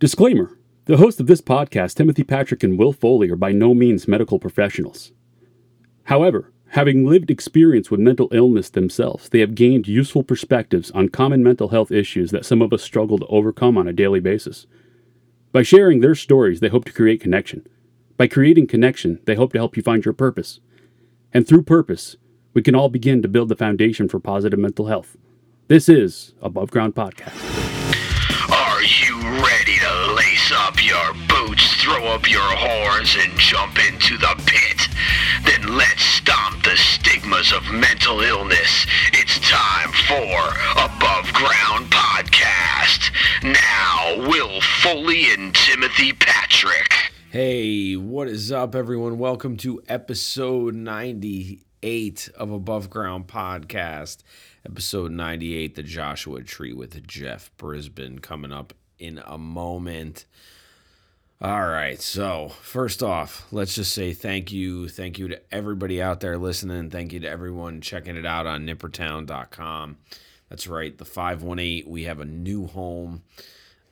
Disclaimer The hosts of this podcast, Timothy Patrick and Will Foley, are by no means medical professionals. However, having lived experience with mental illness themselves, they have gained useful perspectives on common mental health issues that some of us struggle to overcome on a daily basis. By sharing their stories, they hope to create connection. By creating connection, they hope to help you find your purpose. And through purpose, we can all begin to build the foundation for positive mental health. This is Above Ground Podcast. Are you ready throw up your horns, and jump into the pit? Then let's stomp the stigmas of mental illness. It's time for Above Ground Podcast. Now, Will Foley and Timothy Patrick. Hey, what is up, everyone? Welcome to episode 98 of Above Ground Podcast. Episode 98, The Joshua Tree with Jeff Brisbane, coming up in a moment. All right, so first off, let's just say thank you. Thank you to everybody out there listening. Thank you to everyone checking it out on nippertown.com. That's right, the 518. We have a new home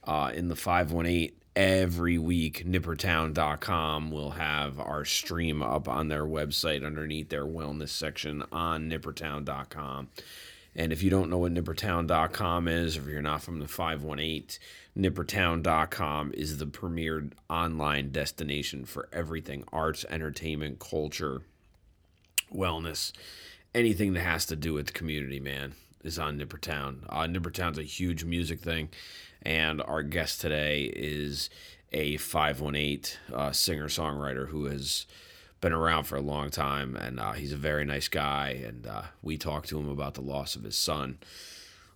uh, in the 518 every week nippertown.com will have our stream up on their website underneath their wellness section on nippertown.com and if you don't know what nippertown.com is or if you're not from the 518 nippertown.com is the premier online destination for everything arts entertainment culture wellness anything that has to do with the community man is on nippertown uh, nippertown's a huge music thing and our guest today is a 518 uh, singer songwriter who has been around for a long time. And uh, he's a very nice guy. And uh, we talked to him about the loss of his son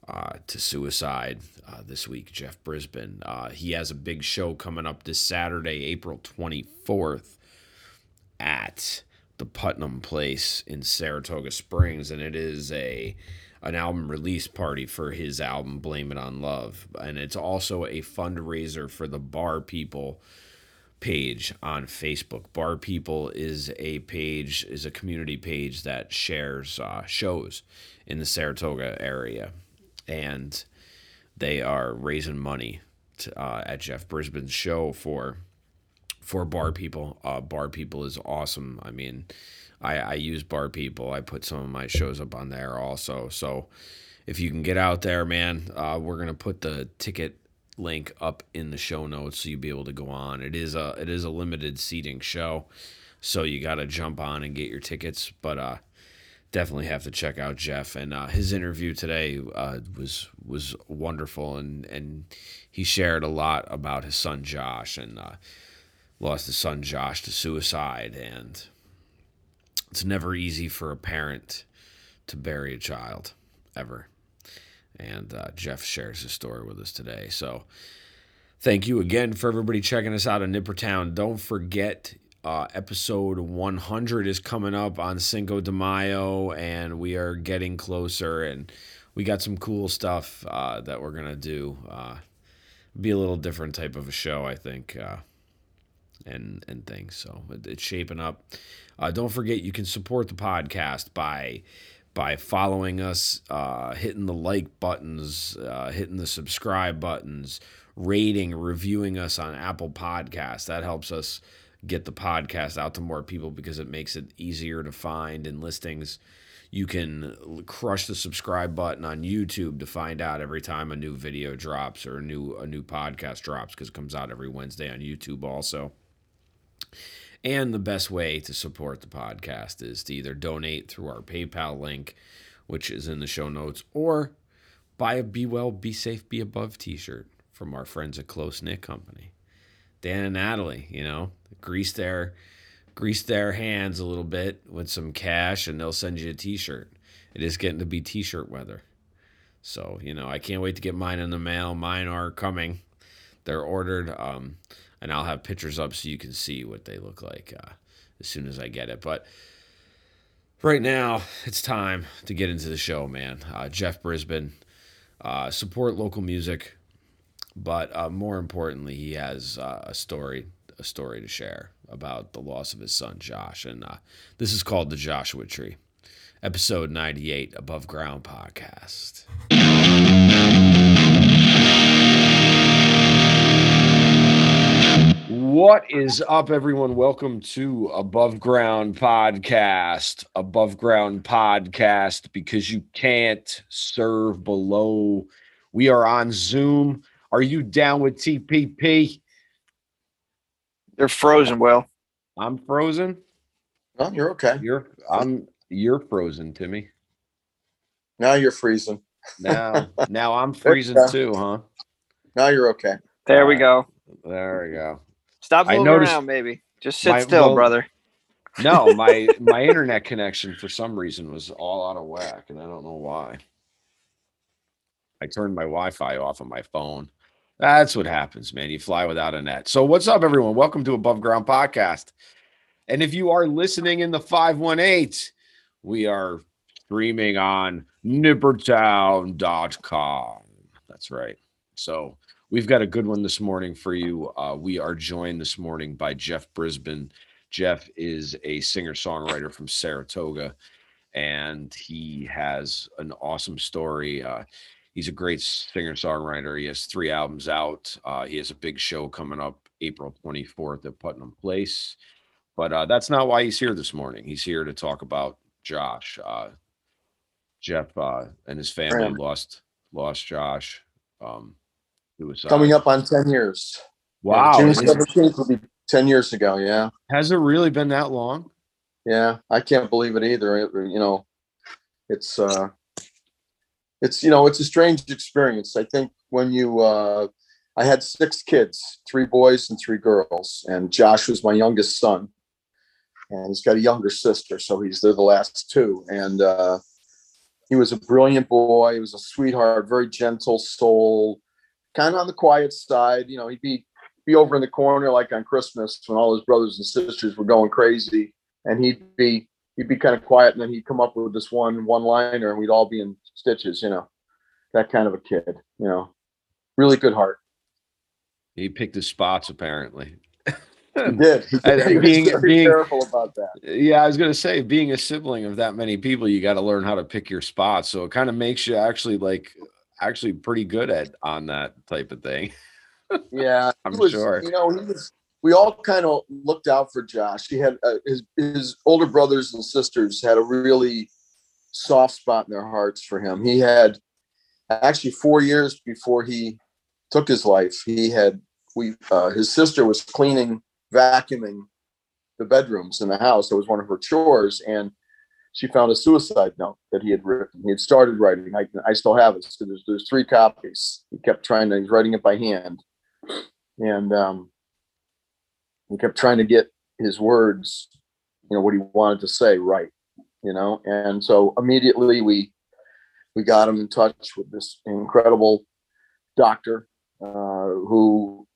uh, to suicide uh, this week, Jeff Brisbane. Uh, he has a big show coming up this Saturday, April 24th at the Putnam Place in Saratoga Springs. And it is a an album release party for his album Blame It on Love. And it's also a fundraiser for the Bar People page on Facebook. Bar People is a page, is a community page that shares uh, shows in the Saratoga area. And they are raising money to, uh, at Jeff Brisbane's show for for Bar People. Uh, Bar People is awesome. I mean, I, I use Bar People. I put some of my shows up on there also. So if you can get out there, man, uh, we're gonna put the ticket link up in the show notes so you'll be able to go on. It is a it is a limited seating show, so you got to jump on and get your tickets. But uh, definitely have to check out Jeff and uh, his interview today uh, was was wonderful and and he shared a lot about his son Josh and uh, lost his son Josh to suicide and it's never easy for a parent to bury a child ever. And uh, Jeff shares his story with us today. So thank you again for everybody checking us out on Nippertown. Don't forget, uh, episode 100 is coming up on Cinco de Mayo, and we are getting closer. And we got some cool stuff uh, that we're to do. Uh, be a little different type of a show, I think uh, and and things. So it's shaping up. Uh, don't forget you can support the podcast by by following us, uh, hitting the like buttons, hitting the subscribe buttons, rating, reviewing us on Apple Podcasts. That helps us get the podcast out to more people because it makes it easier to find in listings. You can crush the subscribe button on YouTube to find out every time a new video drops or a new a new podcast drops because it comes out every Wednesday on YouTube also. And the best way to support the podcast is to either donate through our PayPal link, which is in the show notes, or buy a Be Well, Be Safe, Be Above t shirt from our friends at Close Knit Company. Dan and Natalie, you know, grease their grease their hands a little bit with some cash and they'll send you a t-shirt. It is getting to be t-shirt weather. So, you know, I can't wait to get mine in the mail. Mine are coming. They're ordered. Um, and I'll have pictures up so you can see what they look like uh, as soon as I get it. But right now, it's time to get into the show, man. Uh, Jeff Brisbane, uh, support local music, but uh, more importantly, he has uh, a story, a story to share about the loss of his son Josh, and uh, this is called the Joshua Tree, episode ninety-eight, Above Ground podcast. What is up, everyone? Welcome to Above Ground Podcast. Above Ground Podcast because you can't serve below. We are on Zoom. Are you down with TPP? They're frozen, Well, I'm frozen. No, you're okay. You're I'm you're frozen, Timmy. Now you're freezing. Now now I'm freezing too, huh? Now you're okay. There we go. There we go. Stop I moving noticed- around, baby. Just sit My- still, well- brother. No, my my internet connection for some reason was all out of whack, and I don't know why. I turned my Wi-Fi off on my phone. That's what happens, man. You fly without a net. So, what's up, everyone? Welcome to Above Ground Podcast. And if you are listening in the 518, we are streaming on nippertown.com. That's right. So, we've got a good one this morning for you. Uh, we are joined this morning by Jeff Brisbane. Jeff is a singer songwriter from Saratoga, and he has an awesome story. Uh, he's a great singer songwriter. He has three albums out. Uh, he has a big show coming up April 24th at Putnam Place. But uh, that's not why he's here this morning. He's here to talk about Josh. Uh, Jeff uh, and his family Graham. lost lost Josh. Um, was Coming up on 10 years. Wow, June it- 17th will be 10 years ago. Yeah. has it really been that long? Yeah. I can't believe it either. It- you know, it's, uh, it's, you know, it's a strange experience. I think when you, uh, I had six kids, three boys and three girls, and Josh was my youngest son. And he's got a younger sister, so he's they're the last two. And uh, he was a brilliant boy. He was a sweetheart, very gentle soul, kind of on the quiet side. You know, he'd be be over in the corner like on Christmas when all his brothers and sisters were going crazy, and he'd be he'd be kind of quiet, and then he'd come up with this one one liner, and we'd all be in stitches. You know, that kind of a kid. You know, really good heart. He picked his spots apparently. He did. He, I- did. was being- very being- careful about that. Yeah, I was gonna say, being a sibling of that many people, you got to learn how to pick your spots. So it kind of makes you actually like actually pretty good at on that type of thing. Yeah, I'm was, sure. You know, he was. We all kind of looked out for Josh. He had uh, his his older brothers and sisters had a really soft spot in their hearts for him. He had actually four years before he took his life. He had we uh, his sister was cleaning, vacuuming the bedrooms in the house. It was one of her chores, and she found a suicide note that he had written. He had started writing. I, I still have it. So there's there's three copies. He kept trying to. He's writing it by hand, and um, he kept trying to get his words, you know, what he wanted to say right, you know. And so immediately we we got him in touch with this incredible doctor uh, who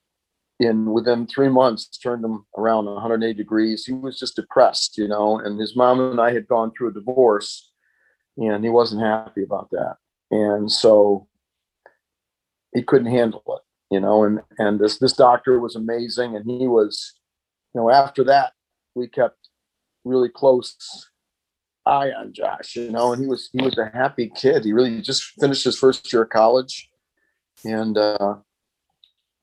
in within three months turned him around 180 degrees. He was just depressed you know and his mom and i had gone through a divorce and he wasn't happy about that. And so he couldn't handle it you know? And and this this doctor was amazing and he was you know after that we kept really close eye on josh you know and he was he was a happy kid. He really just finished his first year of college. And uh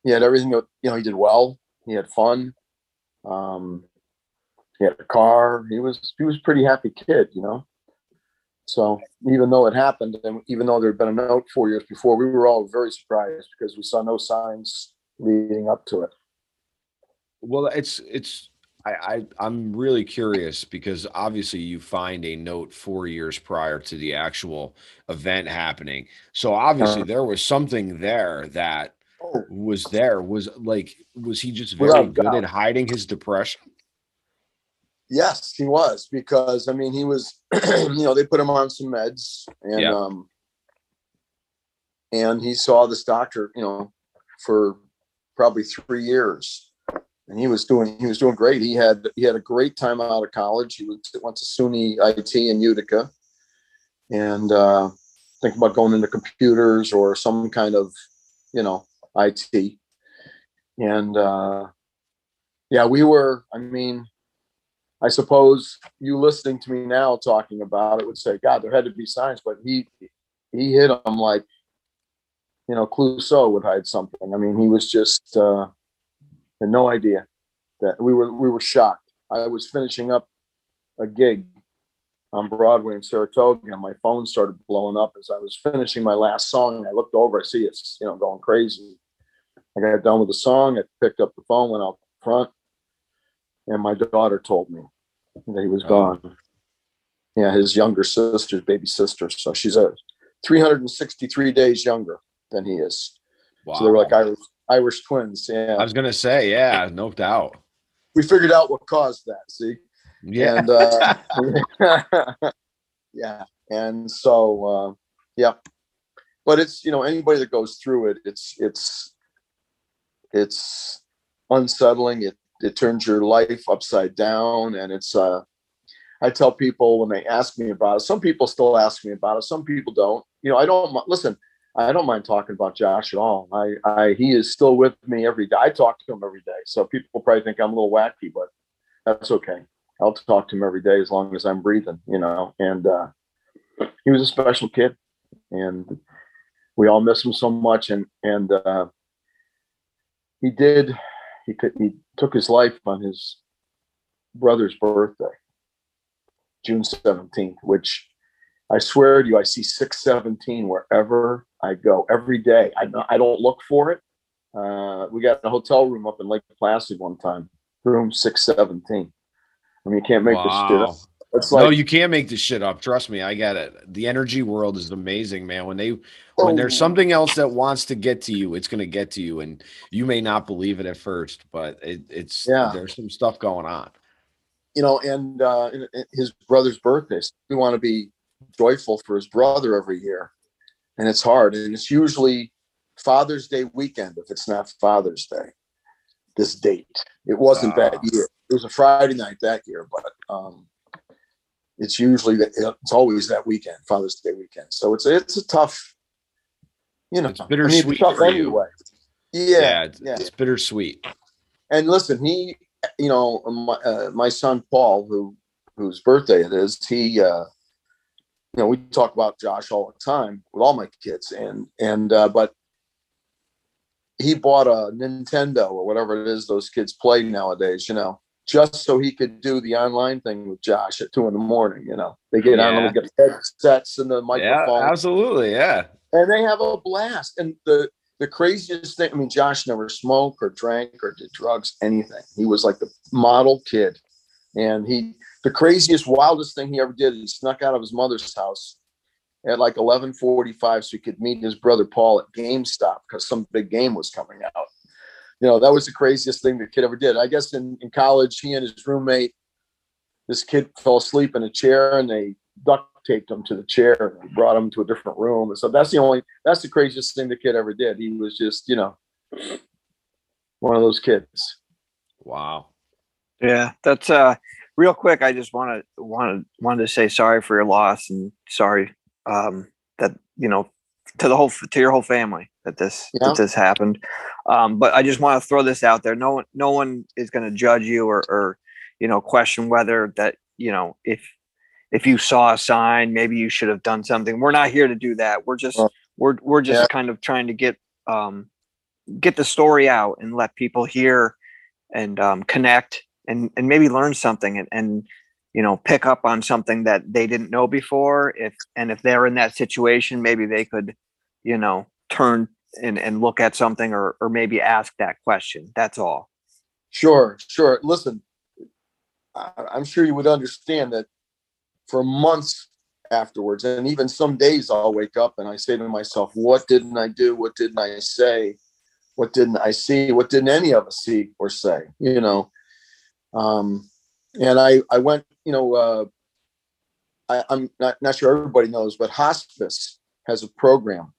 he had everything you know he did well. He had fun. Um he had a car. He was he was a pretty happy kid you know. So even though it happened and even though there had been a note four years before we were all very surprised because we saw no signs leading up to it Well, it's it's I, I I'm really curious because obviously you find a note four years prior to the actual event happening. So obviously Uh-huh. there was something there that oh was there. Was like was he just very Without good doubt. at hiding his depression? yes he was because i mean he was you know they put him on some meds and Yeah. um and he saw this doctor you know for probably three years and he was doing he was doing great. He had he had a great time out of college. He was, went to suny it in utica. And uh thinking about going into computers or some kind of you know it and uh yeah we were i mean i suppose you listening to me now talking about it would say god there had to be signs but he he hit him like you know clouseau would hide something. I mean he was just uh had no idea that we were we were shocked. I was finishing up a gig on Broadway in Saratoga, and my phone started blowing up as I was finishing my last song. I looked over, I see it's you know going crazy. I got done with the song, I picked up the phone, went out front, and my daughter told me that he was Oh. gone. Yeah, his younger sister's baby sister. So she's a 363 days younger than he is. Wow. So they were like Irish Irish twins. Yeah. I was gonna say, yeah, no doubt. we figured out what caused that. See, Yeah. and uh, yeah, and so uh, yeah, but it's you know anybody that goes through it, it's it's it's unsettling. It it turns your life upside down, and it's uh. I tell people when they ask me about it. Some people still ask me about it. Some people don't. You know, I don't listen. I don't mind talking about Josh at all. I, I, he is still with me every day. I talk to him every day. So people probably think I'm a little wacky, but that's okay. I'll talk to him every day as long as I'm breathing, you know. And uh, he was a special kid, and we all miss him so much. And and uh, he did. He could. He took his life on his brother's birthday, June seventeenth, which I swear to you, I see six seventeen wherever I go every day. I don't- I don't look for it. Uh, we got a hotel room up in Lake Placid one time, room six seventeen. I mean, you can't make this shit up. Wow. It's no, you can't make this shit up. Trust me, I get it. The energy world is amazing, man. When they when there's Oh. something else that wants to get to you, it's gonna get to you, and you may not believe it at first, but it, it's Yeah. There's some stuff going on. you know, and uh, his brother's birthday. So we want to be joyful for his brother every year, and it's hard. And it's usually Father's Day weekend if it's not Father's Day. This date, it wasn't that Ah. year. It was a Friday night that year, but um, it's usually that it's always that weekend, Father's Day weekend. So it's it's a tough, you know, It's I mean, bittersweet tough for you. anyway. Yeah, Yeah, it's, yeah. it's bittersweet. and listen, he, you know, my, uh, my son Paul, who whose birthday it is, he, uh, you know, we talk about Josh all the time with all my kids, and and uh, but he bought a Nintendo or whatever it is those kids play nowadays, you know, just so he could do the online thing with Josh at two in the morning. You know, they get on, Yeah. they get headsets and the microphone. Yeah, absolutely. Yeah. and they have a blast. And the the craziest thing, I mean, Josh never smoked or drank or did drugs, anything. He was like the model kid. And he the craziest, wildest thing he ever did, he snuck out of his mother's house at like 1145 so he could meet his brother Paul at GameStop because some big game was coming out. You know, that was the craziest thing the kid ever did. I guess in, in college, he and his roommate, this kid fell asleep in a chair and they duct taped him to the chair and brought him to a different room. And so that's the only that's the craziest thing the kid ever did. He was just, you know, one of those kids. Wow. Yeah, that's uh real quick. I just want to wanted wanted to say sorry for your loss and sorry um that you know to the whole to your whole family that this Yeah. that this happened. Um, but I just want to throw this out there. No one no one is going to judge you or or you know question whether that you know if if you saw a sign maybe you should have done something. We're not here to do that. We're just we're we're just yeah. kind of trying to get um get the story out and let people hear and um, connect and and maybe learn something and, and you know pick up on something that they didn't know before if and if they're in that situation maybe they could you know turn and, and look at something or or maybe ask that question that's all Sure, sure. Listen, I'm sure you would understand that for months afterwards, and even some days, I'll wake up and I say to myself, "What didn't I do? What didn't I say? What didn't I see? What didn't any of us see or say?" You know. Um, and I, I went, you know, uh, I, I'm not not sure everybody knows, but hospice has a program.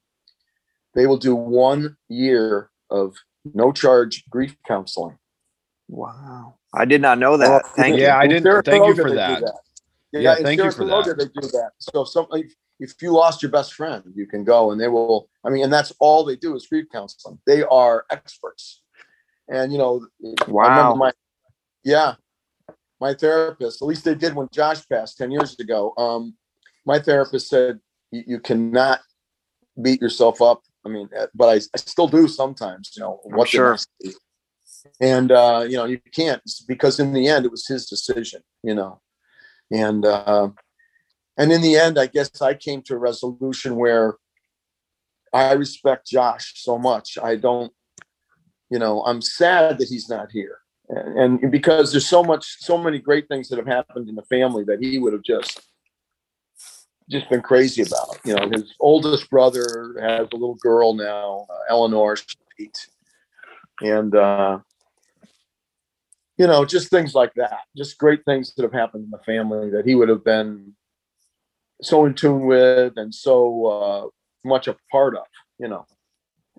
They will do one year of no charge grief counseling. wow i did not know that Well, thank Yeah, you Yeah, I didn't- thank you for they that. Yeah, Yeah, in thank you for that. They do that. So if some if, if you lost your best friend, you can go and they will. I mean, and that's all they do is grief counseling. They are experts. And you know, I Wow. remember my yeah, my therapist. At least they did when Josh passed ten years ago. Um, my therapist said you, cannot beat yourself up. I mean, uh, but I, I still do sometimes. You know, I'm what sure. and uh, you know you can't because in the end it was his decision you know and uh, and in the end i guess i came to a resolution where i respect josh so much i don't you know i'm sad that he's not here and, and because there's so much so many great things that have happened in the family that he would have just just been crazy about you know his oldest brother has a little girl now uh, eleanor eight and uh you know, just things like that. Just great things that have happened in the family that he would have been so in tune with and so uh, much a part of, you know.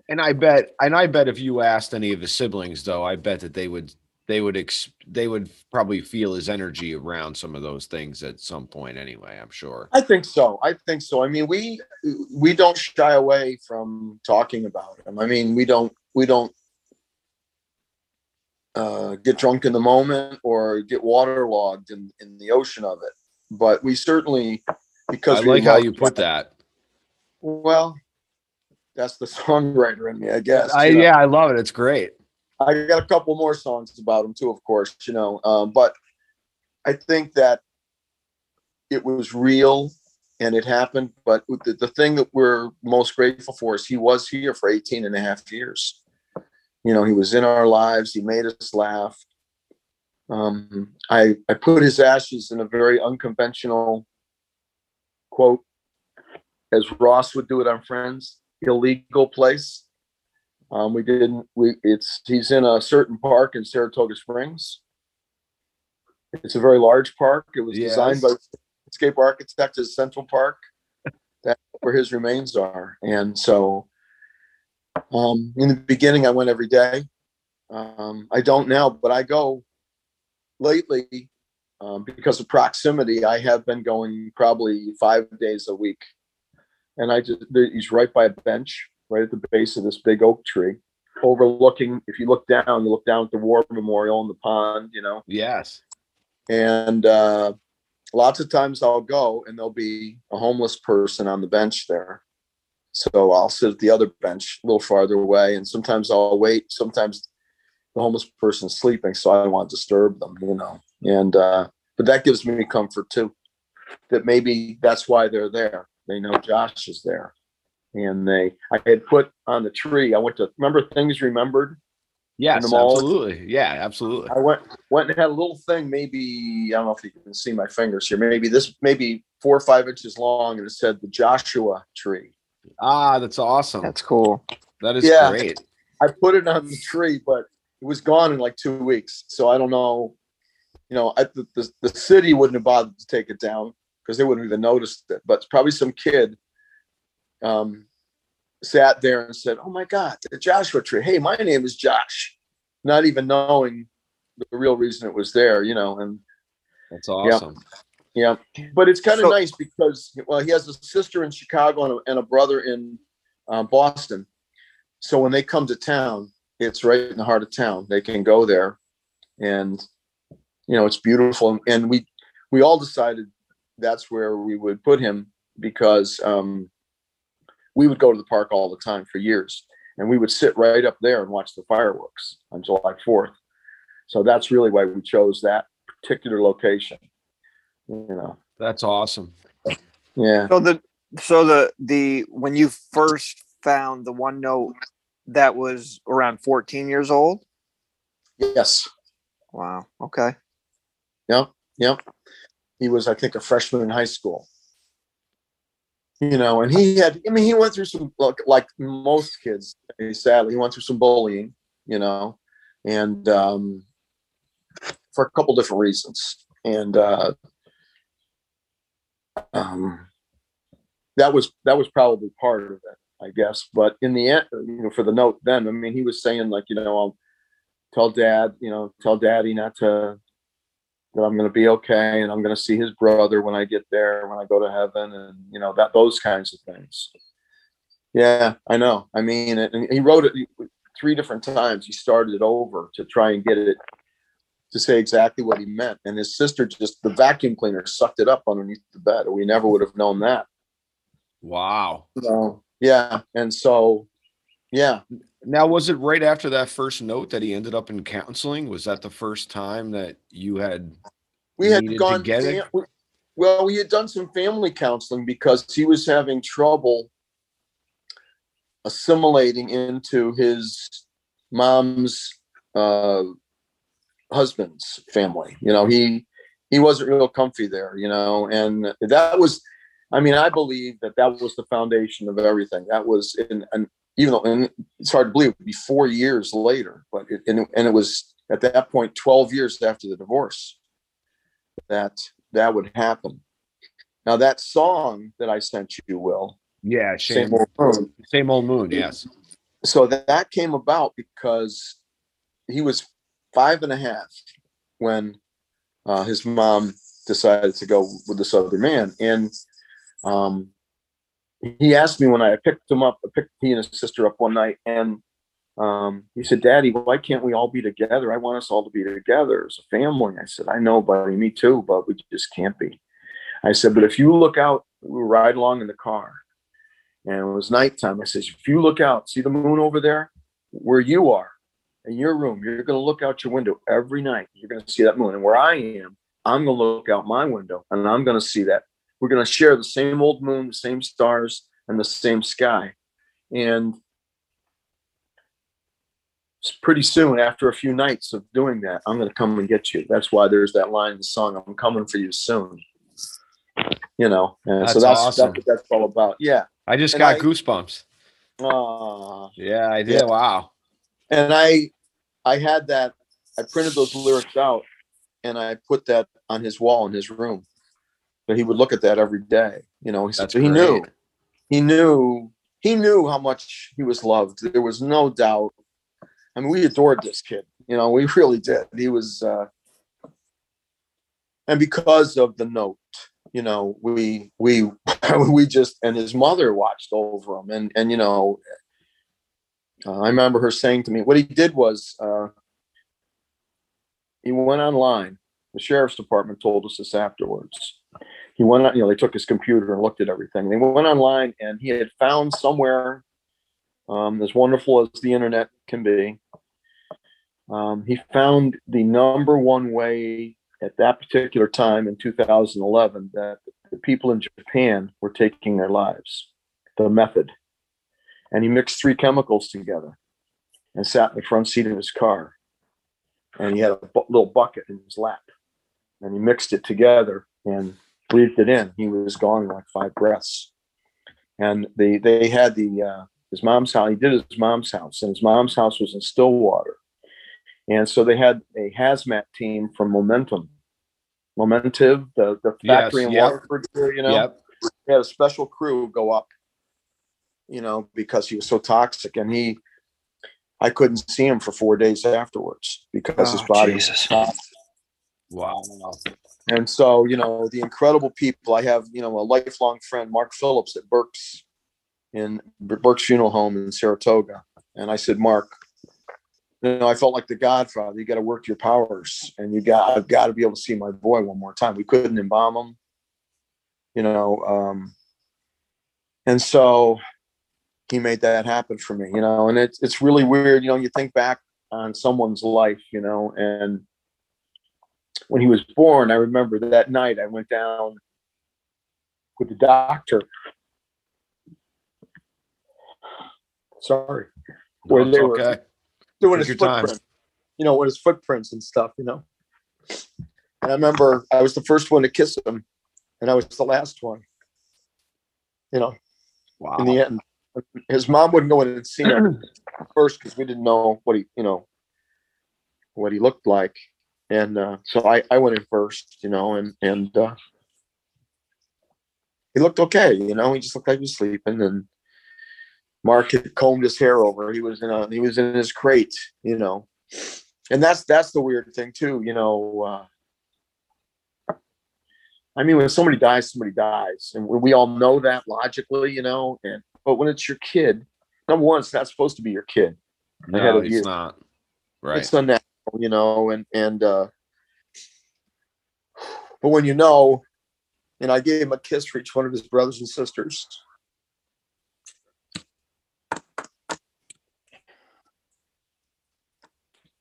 And I bet, and I bet if you asked any of his siblings, though, I bet that they would, they would, ex- they would probably feel his energy around some of those things at some point. Anyway, I'm sure. I think so. I think so. I mean, we we don't shy away from talking about him. I mean, we don't we don't uh, get drunk in the moment or get waterlogged in, in the ocean of it. But we certainly, because I like how you put that. Well, that's the songwriter in me, I guess. I, know. yeah, I love it. It's great. I got a couple more songs about him too, of course, you know. Um, but I think that it was real and it happened. But the, the thing that we're most grateful for is he was here for 18 and a half years. You know, he was in our lives. He made us laugh. Um, I, I put his ashes in a very unconventional quote, as Ross would do it on Friends, illegal place. Um, we didn't. We it's he's in a certain park in Saratoga Springs. It's a very large park. It was designed by escape architect as Central Park. That's where his remains are, and so um, in the beginning, I went every day. Um, I don't now, but I go lately um, because of proximity. I have been going probably five days a week, and I just he's right by a bench, right at the base of this big oak tree, overlooking. If you look down, you look down at the war memorial and the pond. You know, Yes. and uh, lots of times I'll go and there'll be a homeless person on the bench there. So I'll sit at the other bench a little farther away, and sometimes I'll wait. Sometimes the homeless person's sleeping, so I don't want to disturb them, you know. And uh, but that gives me comfort too, that maybe that's why they're there. They know Josh is there, and they. I had put on the tree. I went to remember things remembered. Yes, absolutely. Yeah, absolutely. I went went and had a little thing, maybe I don't know if you can see my fingers here, maybe this maybe four or five inches long, and it said the Joshua tree. Ah, that's awesome. That's cool. That is Yeah. great. I put it on the tree, but it was gone in like two weeks. So I don't know. You know, I, the, the the city wouldn't have bothered to take it down because they wouldn't even noticed it. But probably some kid um, sat there and said, "Oh my God, the Joshua tree! Hey, my name is Josh," not even knowing the real reason it was there. You know, and That's awesome. Yeah, yeah. but it's kind of So- nice because well, he has a sister in Chicago and a, and a brother in uh, Boston. So when they come to town, it's right in the heart of town. They can go there, and you know it's beautiful. And we we all decided that's where we would put him because um, we would go to the park all the time for years, and we would sit right up there and watch the fireworks on July Fourth. So that's really why we chose that particular location. You know. That's awesome. Yeah. So the so the the when you first found the one note that was around 14 years old. Yes. Wow. Okay. Yep. Yep. He was, I think, a freshman in high school. You know, and he had, I mean, he went through some, like, like most kids, sadly, he went through some bullying, you know, and um, for a couple different reasons. And uh, um, that was, that was probably part of it, I guess. But in the end, you know, for the note then, I mean, he was saying, like, you know, I'll tell dad, you know, tell daddy not to that I'm going to be okay and I'm going to see his brother when I get there when I go to heaven and you know that those kinds of things. Yeah, I know. I mean, and he wrote it three different times. He started it over to try and get it to say exactly what he meant. And his sister just the vacuum cleaner sucked it up underneath the bed. We never would have known that. Wow. So yeah, and so Yeah. Now, was it right after that first note that he ended up in counseling? Was that the first time that you had? We had to gone, it? well, we had done some family counseling because he was having trouble assimilating into his mom's uh, husband's family. You know, he he wasn't real comfy there. You know, and that was, I mean, I believe that that was the foundation of everything. That was in, and even though, and it's hard to believe, it'd be four years later, but it, and, it- and it was at that point twelve years after the divorce that that would happen. Now that song that I sent you, Will, Yeah, same same, old moon, same old moon. Yes. so that, that came about because he was five and a half when uh, his mom decided to go with this other man and um, he asked me when i picked him up i picked he and his sister up one night and um, he said daddy why can't we all be together i want us all to be together as a family i said i know buddy me too but we just can't be i said but if you look out we riding along in the car and it was nighttime. I says, if you look out, see the moon over there, where you are in your room, you're going to look out your window every night. You're going to see that moon. And where I am, I'm going to look out my window and I'm going to see that. We're going to share the same old moon, the same stars, and the same sky. And pretty soon, after a few nights of doing that, I'm going to come and get you. That's why there's that line in the song, I'm coming for you soon. You know, and so That's that's, awesome. that's what that's all about. Yeah. I just And got I- goosebumps. Uh, Yeah, I did. Yeah. Wow. and I I had that I printed those lyrics out and I put that on his wall in his room. He would look at that every day. You know, so he knew he knew he knew how much he was loved. There was no doubt. I mean, we adored this kid. You know, we really did. He was uh and because of the note, you know, we we we just and his mother watched over him and and you know uh, I remember her saying to me, what he did was uh, he went online. The sheriff's department told us this afterwards. He went on, you know, they took his computer and looked at everything. They went online and he had found somewhere, um, as wonderful as the internet can be, um, he found the number one way at that particular time in 2011 that the people in Japan were taking their lives. The method and he mixed three chemicals together and sat in the front seat of his car and he had a bu- little bucket in his lap and he mixed it together and breathed it in he was gone in like five breaths and they they had the uh, his mom's house he did his mom's house and his mom's house was in stillwater and so they had a hazmat team from momentum momentive the, the Yes, factory in yep. waterford you know Yep. they had a special crew go up, you know, because he was so toxic, and he, I couldn't see him for four days afterwards because his Oh, body. Jesus. Was toxic. Wow. and so, you know, the incredible people. I have, you know, a lifelong friend, Mark Phillips at Burke's, in Burke's Funeral Home in Saratoga, and I said, Mark. You know, I felt like the Godfather. You got to work your powers, and you got I've got to be able to see my boy one more time. We couldn't embalm him, you know, um, and so he made that happen for me, you know, and it's it's really weird, you know, you think back on someone's life, you know, and when he was born, I remember that night I went down with the doctor. Sorry, Where That's they were- doing Take his your time. footprint, you know, with his footprints and stuff, you know. And I remember I was the first one to kiss him, and I was the last one. You know, Wow. in the end. His mom wouldn't go in and see him first because we didn't know what he, you know, what he looked like. And uh, so I, I went in first, you know, and and uh, he looked okay, you know. He just looked like he was sleeping, and Mark had combed his hair over. He was in a he was in his crate, you know. And that's that's the weird thing too, you know. Uh, I mean, when somebody dies, somebody dies, and we all know that logically, you know. And but when it's your kid, number one, it's not supposed to be your kid. No, it's you. not. Right. It's unnatural, you know. And and uh, but when you know, and I gave him a kiss for each one of his brothers and sisters.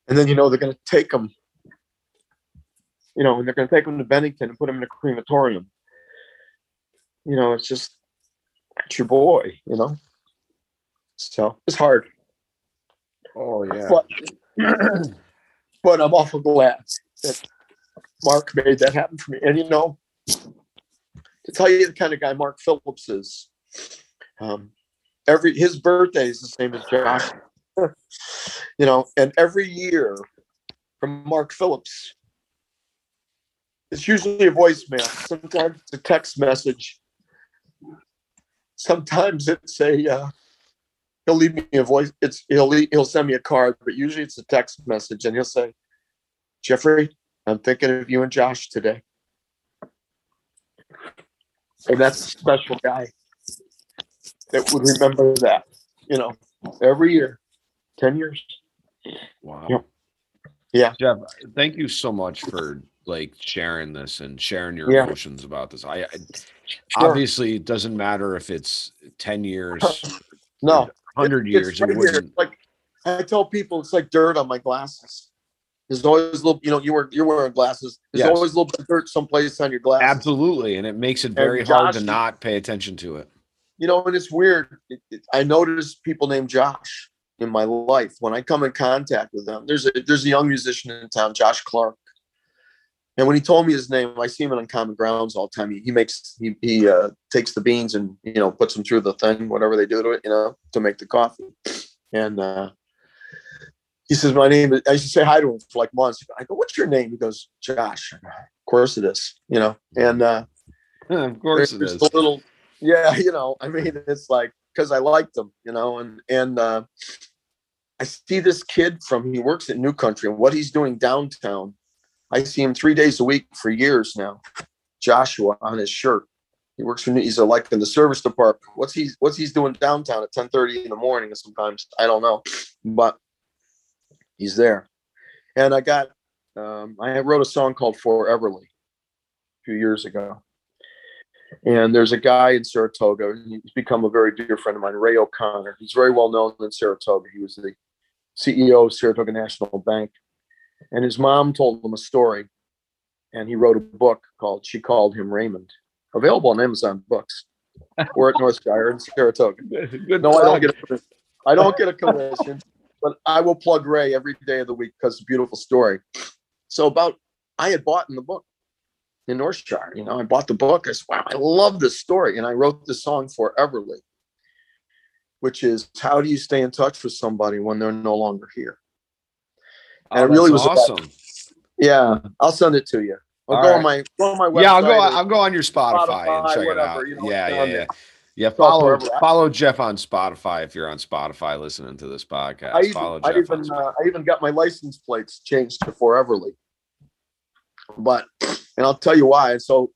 and then you know they're going to take him you know and they're going to take him to bennington and put him in a crematorium you know it's just it's your boy you know so it's hard Oh yeah. but but i'm awful glad that mark made that happen for me. And you know to tell you the kind of guy mark phillips is um every his birthday is the same as josh. You know and every year from mark phillips it's usually a voicemail. Sometimes it's a text message. Sometimes it's a uh, he'll leave me a voice it's he'll leave, he'll send me a card but usually it's a text message and he'll say jeffrey i'm thinking of you and josh today and that's a special guy that would remember that you know every year 10 years Wow. Yep. Yeah. Jeff, thank you so much for like sharing this and sharing your Yeah. emotions about this. I, I Sure. obviously it doesn't matter if it's 10 years, no 100 years. It right like i tell people it's like dirt on my glasses there's always a little you know you were you're wearing glasses there's Yes. always a little bit of dirt someplace on your glasses Absolutely. And it makes it very hard to not pay attention to it. you know, and it's weird. It, it- I notice people named Josh in my life when I come in contact with them. There's a there's a young musician in town, Josh Clark, and when he told me his name, I see him in Common Grounds all the time. He, he makes he he uh, takes the beans and you know puts them through the thing, whatever they do to it, you know, to make the coffee. And uh, he says, "My name." Is, I used to say hi to him for like months. I go, "What's your name?" He goes, "Josh." Of course it is, you know. And uh, of course it is. a little yeah you know i mean it's like because i liked them you know and and uh i see this kid from he works at new country and what he's doing downtown i see him three days a week for years now joshua on his shirt he works for he's a, like in the service department what's he what's he's doing downtown at 10 30 in the morning sometimes i don't know but he's there and i got um, i wrote a song called foreverly a few years ago and there's a guy in Saratoga. He's become a very dear friend of mine, Ray O'Connor. He's very well known in Saratoga. He was the CEO of Saratoga National Bank. And his mom told him a story. And he wrote a book called She Called Him Raymond, available on Amazon Books. We're at Northshire in Saratoga. Good No, I don't get a commission. Don't get a commission, but I will plug Ray every day of the week because it's a beautiful story. So about I had bought in the book in Northshire. You know, I bought the book. I said, wow, I love this story. And I wrote the song Foreverly, which is how do you stay in touch with somebody when they're no longer here? Oh, And it really was about- awesome. Yeah, I'll send it to you. I'll All go right. on my go on my website. yeah, I'll go. I'll go on your Spotify, and Spotify, check it out. you know, yeah, yeah, yeah. there. Yeah, follow follow Jeff on Spotify if you're on Spotify listening to this podcast. I even, follow I, Jeff on even uh, I even got my license plates changed to Foreverly. But and I'll tell you why. So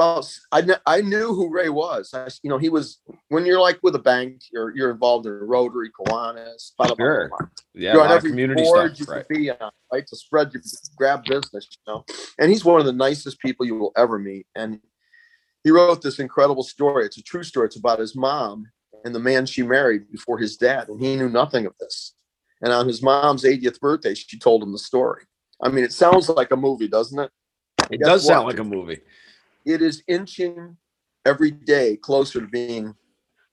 about I kn- I knew who Ray was. I, you know, he was when you're like with a bank, you're you're involved in Rotary, Kiwanis, blah, blah, Sure. blah, yeah, You're a on every community board stuff, you right? be on, right? To spread your grab business, you know. And he's one of the nicest people you will ever meet. And he wrote this incredible story. It's a true story. It's about his mom and the man she married before his dad, and he knew nothing of this. And on his mom's 80th birthday, she told him the story. I mean, it sounds like a movie, doesn't it? It does sound like a movie. It is inching every day closer to being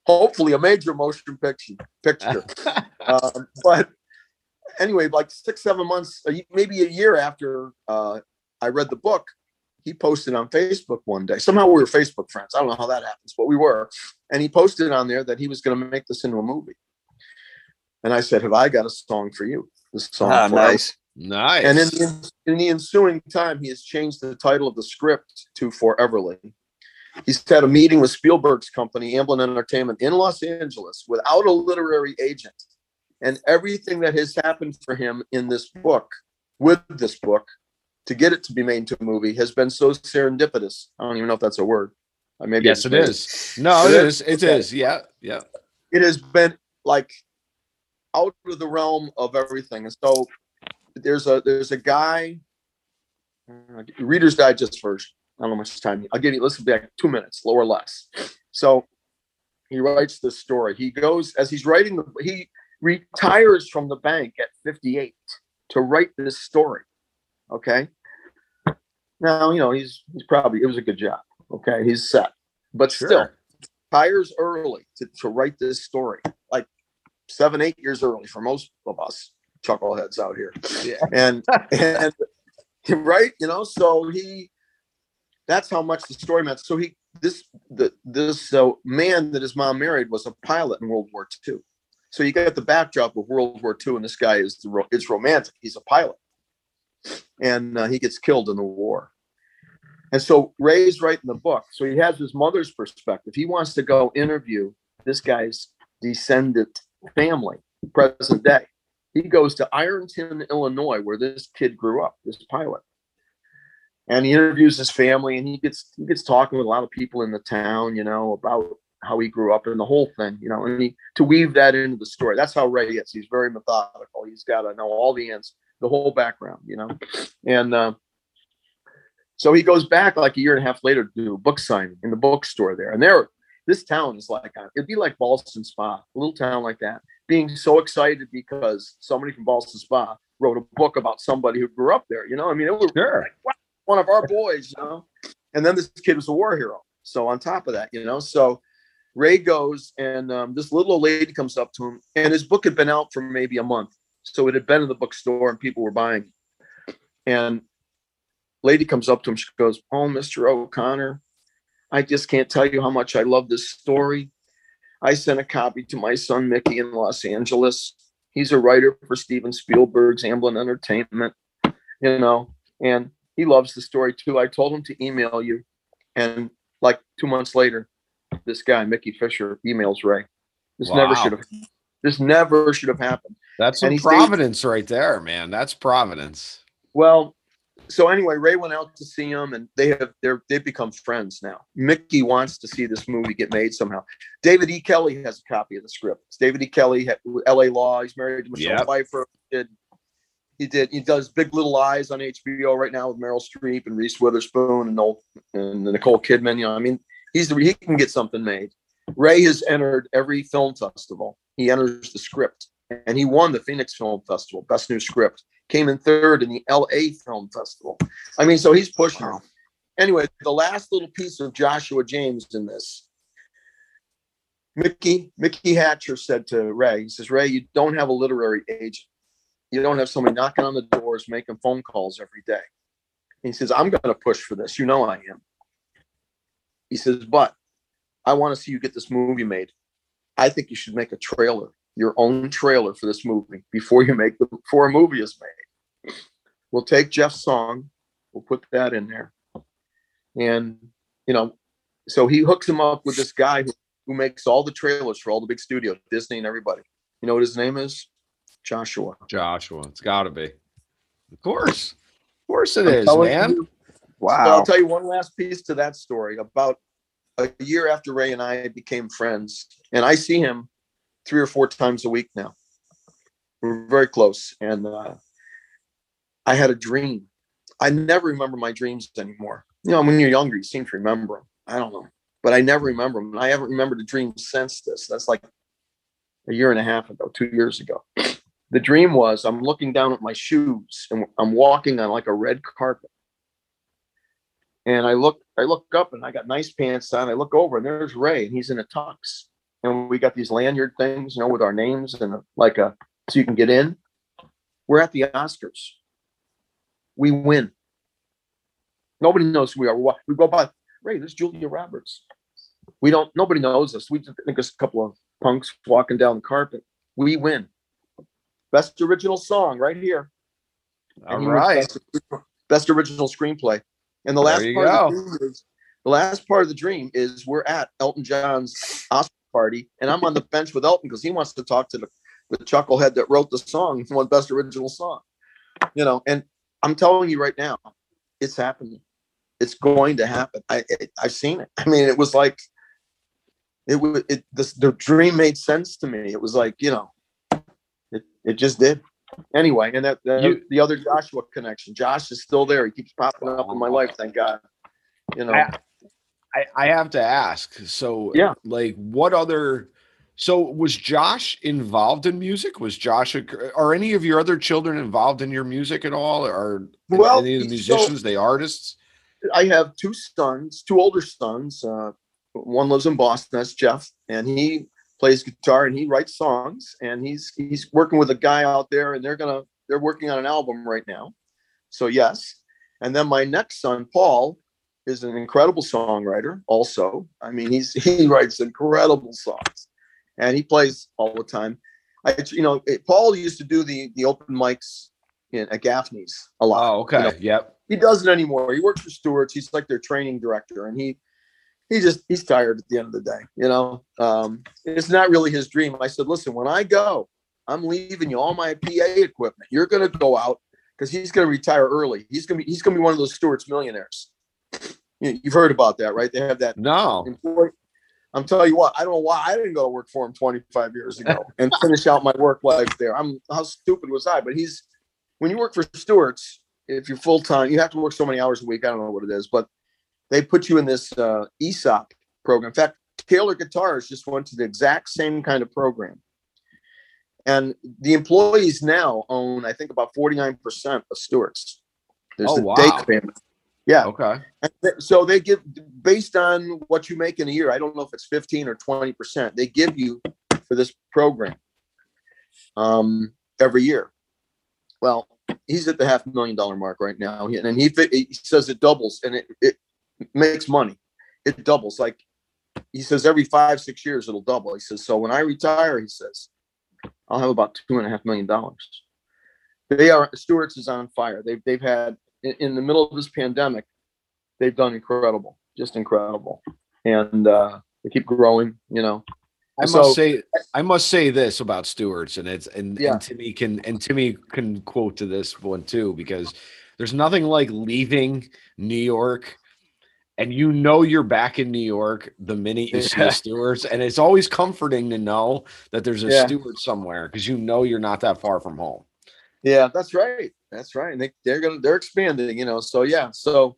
hopefully a major motion picture picture. um, but anyway, like six, seven months, maybe a year after uh, I read the book, he posted on Facebook one day. Somehow we were Facebook friends. I don't know how that happens, but we were. And he posted on there that he was going to make this into a movie. And I said, "Have I got a song for you?" This song. Ah, for nice. Nice. and in the, in the ensuing time, he has changed the title of the script to Foreverly. He's had a meeting with Spielberg's company, Amblin Entertainment, in Los Angeles without a literary agent. And everything that has happened for him in this book, with this book, to get it to be made into a movie has been so serendipitous. I don't even know if that's a word. Uh, Maybe yes, it's is. No, it It is. is? It Yeah, yeah. it has been like out of the realm of everything. And so there's a there's a guy, uh, Reader's Digest version. I don't know how much time. I'll give you. Listen, be like two minutes, or less. So he writes this story. He goes as he's writing the. He retires from the bank at 58. to write this story. Okay. Now, you know, he's he's probably it was a good job. Okay, he's set. But still, Sure. hires early to, to write this story, like seven, eight years early for most of us chuckleheads out here. Yeah. And and right, you know, so he that's how much the story meant. So he this the this uh, man that his mom married was a pilot in World War II. So you get the backdrop of World War II, and this guy is the ro- it's romantic. He's a pilot, and uh, he gets killed in the war. And so Ray's writing the book. So he has his mother's perspective. He wants to go interview this guy's descendant family, present day. He goes to Ironton, Illinois, where this kid grew up, this pilot. And he interviews his family and he gets he gets talking with a lot of people in the town, you know, about how he grew up and the whole thing, you know, and he to weave that into the story. That's how Ray is. He's very methodical. He's got to know all the ends, the whole background, you know. And uh, so he goes back like a year and a half later to do a book signing in the bookstore there. And there, this town is like, it'd be like Ballston Spa, a little town like that, being so excited because somebody from Ballston Spa wrote a book about somebody who grew up there. You know, I mean, it was Sure. like, wow, one of our boys, you know. And then this kid was a war hero. So on top of that, you know, so Ray goes and um, this little old lady comes up to him, and his book had been out for maybe a month. So it had been in the bookstore and people were buying. it. And lady comes up to him. She goes, "Oh, Mr. O'Connor, I just can't tell you how much I love this story. I sent a copy to my son Mickey in Los Angeles. He's a writer for Steven Spielberg's Amblin Entertainment, you know, and he loves the story too. I told him to email you, and like two months later, this guy Mickey Fisher emails Ray. This never should have. This never should have happened. That's And some providence right there, man. That's providence. Well, so anyway, Ray went out to see him, and they have they're they've become friends now. Mickey wants to see this movie get made somehow. David E. Kelley has a copy of the script. It's David E. Kelley, L.A. Law. He's married to Michelle Yep. Pfeiffer. He did he did he does Big Little Lies on HBO right now with Meryl Streep and Reese Witherspoon and Noel, and Nicole Kidman. You know, I mean, he's the he can get something made. Ray has entered every film festival. He enters the script, and he won the Phoenix Film Festival, Best New Script. Came in third in the LA Film Festival. I mean, so he's pushing. Wow. Anyway, the last little piece of Joshua James in this. Mickey Mickey Hatcher said to Ray, he says, Ray, you don't have a literary agent. You don't have somebody knocking on the doors, making phone calls every day. He says, I'm going to push for this. You know I am. He says, but I want to see you get this movie made. I think you should make a trailer, your own trailer for this movie before you make the before a movie is made. We'll take Jeff's song, we'll put that in there. And you know, so he hooks him up with this guy who, who makes all the trailers for all the big studios, Disney and everybody. You know what his name is? Joshua. Joshua, it's got to be. Of course. Of course it I'm is, man. you, So Wow. I'll tell you one last piece to that story. About a year after Ray and I became friends, and I see him three or four times a week now. We're very close, and uh, I had a dream. I never remember my dreams anymore. You know, when you're younger, you seem to remember them. I don't know, but I never remember them. And I haven't remembered a dream since this. That's like a year and a half ago, two years ago. The dream was I'm looking down at my shoes and I'm walking on like a red carpet and I look, I look up and I got nice pants on. I look over and there's Ray and he's in a tux. And we got these lanyard things, you know, with our names and like a, so you can get in. We're at the Oscars. We win. Nobody knows who we are. We go by, Ray, there's Julia Roberts. We don't, nobody knows us. We just think it's a couple of punks walking down the carpet. We win. Best original song right here. All right. Best, best original screenplay. And the last part of the dream is the last part of the dream is we're at Elton John's Oscar party, and I'm on the bench with Elton because he wants to talk to the, the chucklehead that wrote the song, won best original song. You know, and I'm telling you right now, it's happening. It's going to happen. I, I I've seen it. I mean, it was like it was it this the dream made sense to me. It was like, you know, it, it just did. Anyway, and that, that You- the other Joshua connection. Josh is still there. He keeps popping up in my life, thank God. You know, I- I, I have to ask. So, Yeah. like, what other So was Josh involved in music? Was Josh are any of your other children involved in your music at all? Or Well, any of the so- musicians, they artists? I have two sons, two older sons. Uh, one lives in Boston. That's Jeff, and he plays guitar and he writes songs. And he's he's working with a guy out there, and they're gonna they're working on an album right now. So yes, and then my next son, Paul, is an incredible songwriter. Also, I mean, he's he writes incredible songs, and he plays all the time. I you know it, Paul used to do the the open mics in at Gaffney's a lot. Oh, okay. you know, Yep. he doesn't anymore. He works for Stewart's. He's like their training director, and he he just he's tired at the end of the day. You know, um, it's not really his dream. I said, listen, when I go, I'm leaving you all my PA equipment. You're gonna go out because he's gonna retire early. He's gonna be he's gonna be one of those Stewart's millionaires. You, you've heard about that, right? They have that No. employee. I'm telling you what, I don't know why I didn't go to work for him 25 years ago and finish out my work life there. I'm how stupid was I? But he's when you work for Stewart's, if you're full time, you have to work so many hours a week. I don't know what it is, but they put you in this uh, ESOP program. In fact, Taylor Guitars just went to the exact same kind of program. And the employees now own, I think, about 49% of Stewart's. There's Oh, the wow. Dake family. Yeah. Okay. And th- so they give based on what you make in a year. I don't know if it's 15 or 20 percent. They give you for this program um, every year. Well, he's at the half million dollar mark right now, and he, he says it doubles, and it, it makes money. It doubles. Like he says, every five six years it'll double. He says, so when I retire, he says, I'll have about two and a half million dollars. They are Stewart's is on fire. They've they've had in, in the middle of this pandemic, they've done incredible, just incredible, and uh, they keep growing. You know, I So- must say, I must say this about Stewart's, and it's and, Yeah. and Timmy can and Timmy can quote to this one too because there's nothing like leaving New York, and you know you're back in New York the minute you see Yeah. Stewart's, and it's always comforting to know that there's a Yeah. Stewart somewhere because you know you're not that far from home. yeah, that's right, that's right. And they they're gonna they're expanding. You know, so yeah, so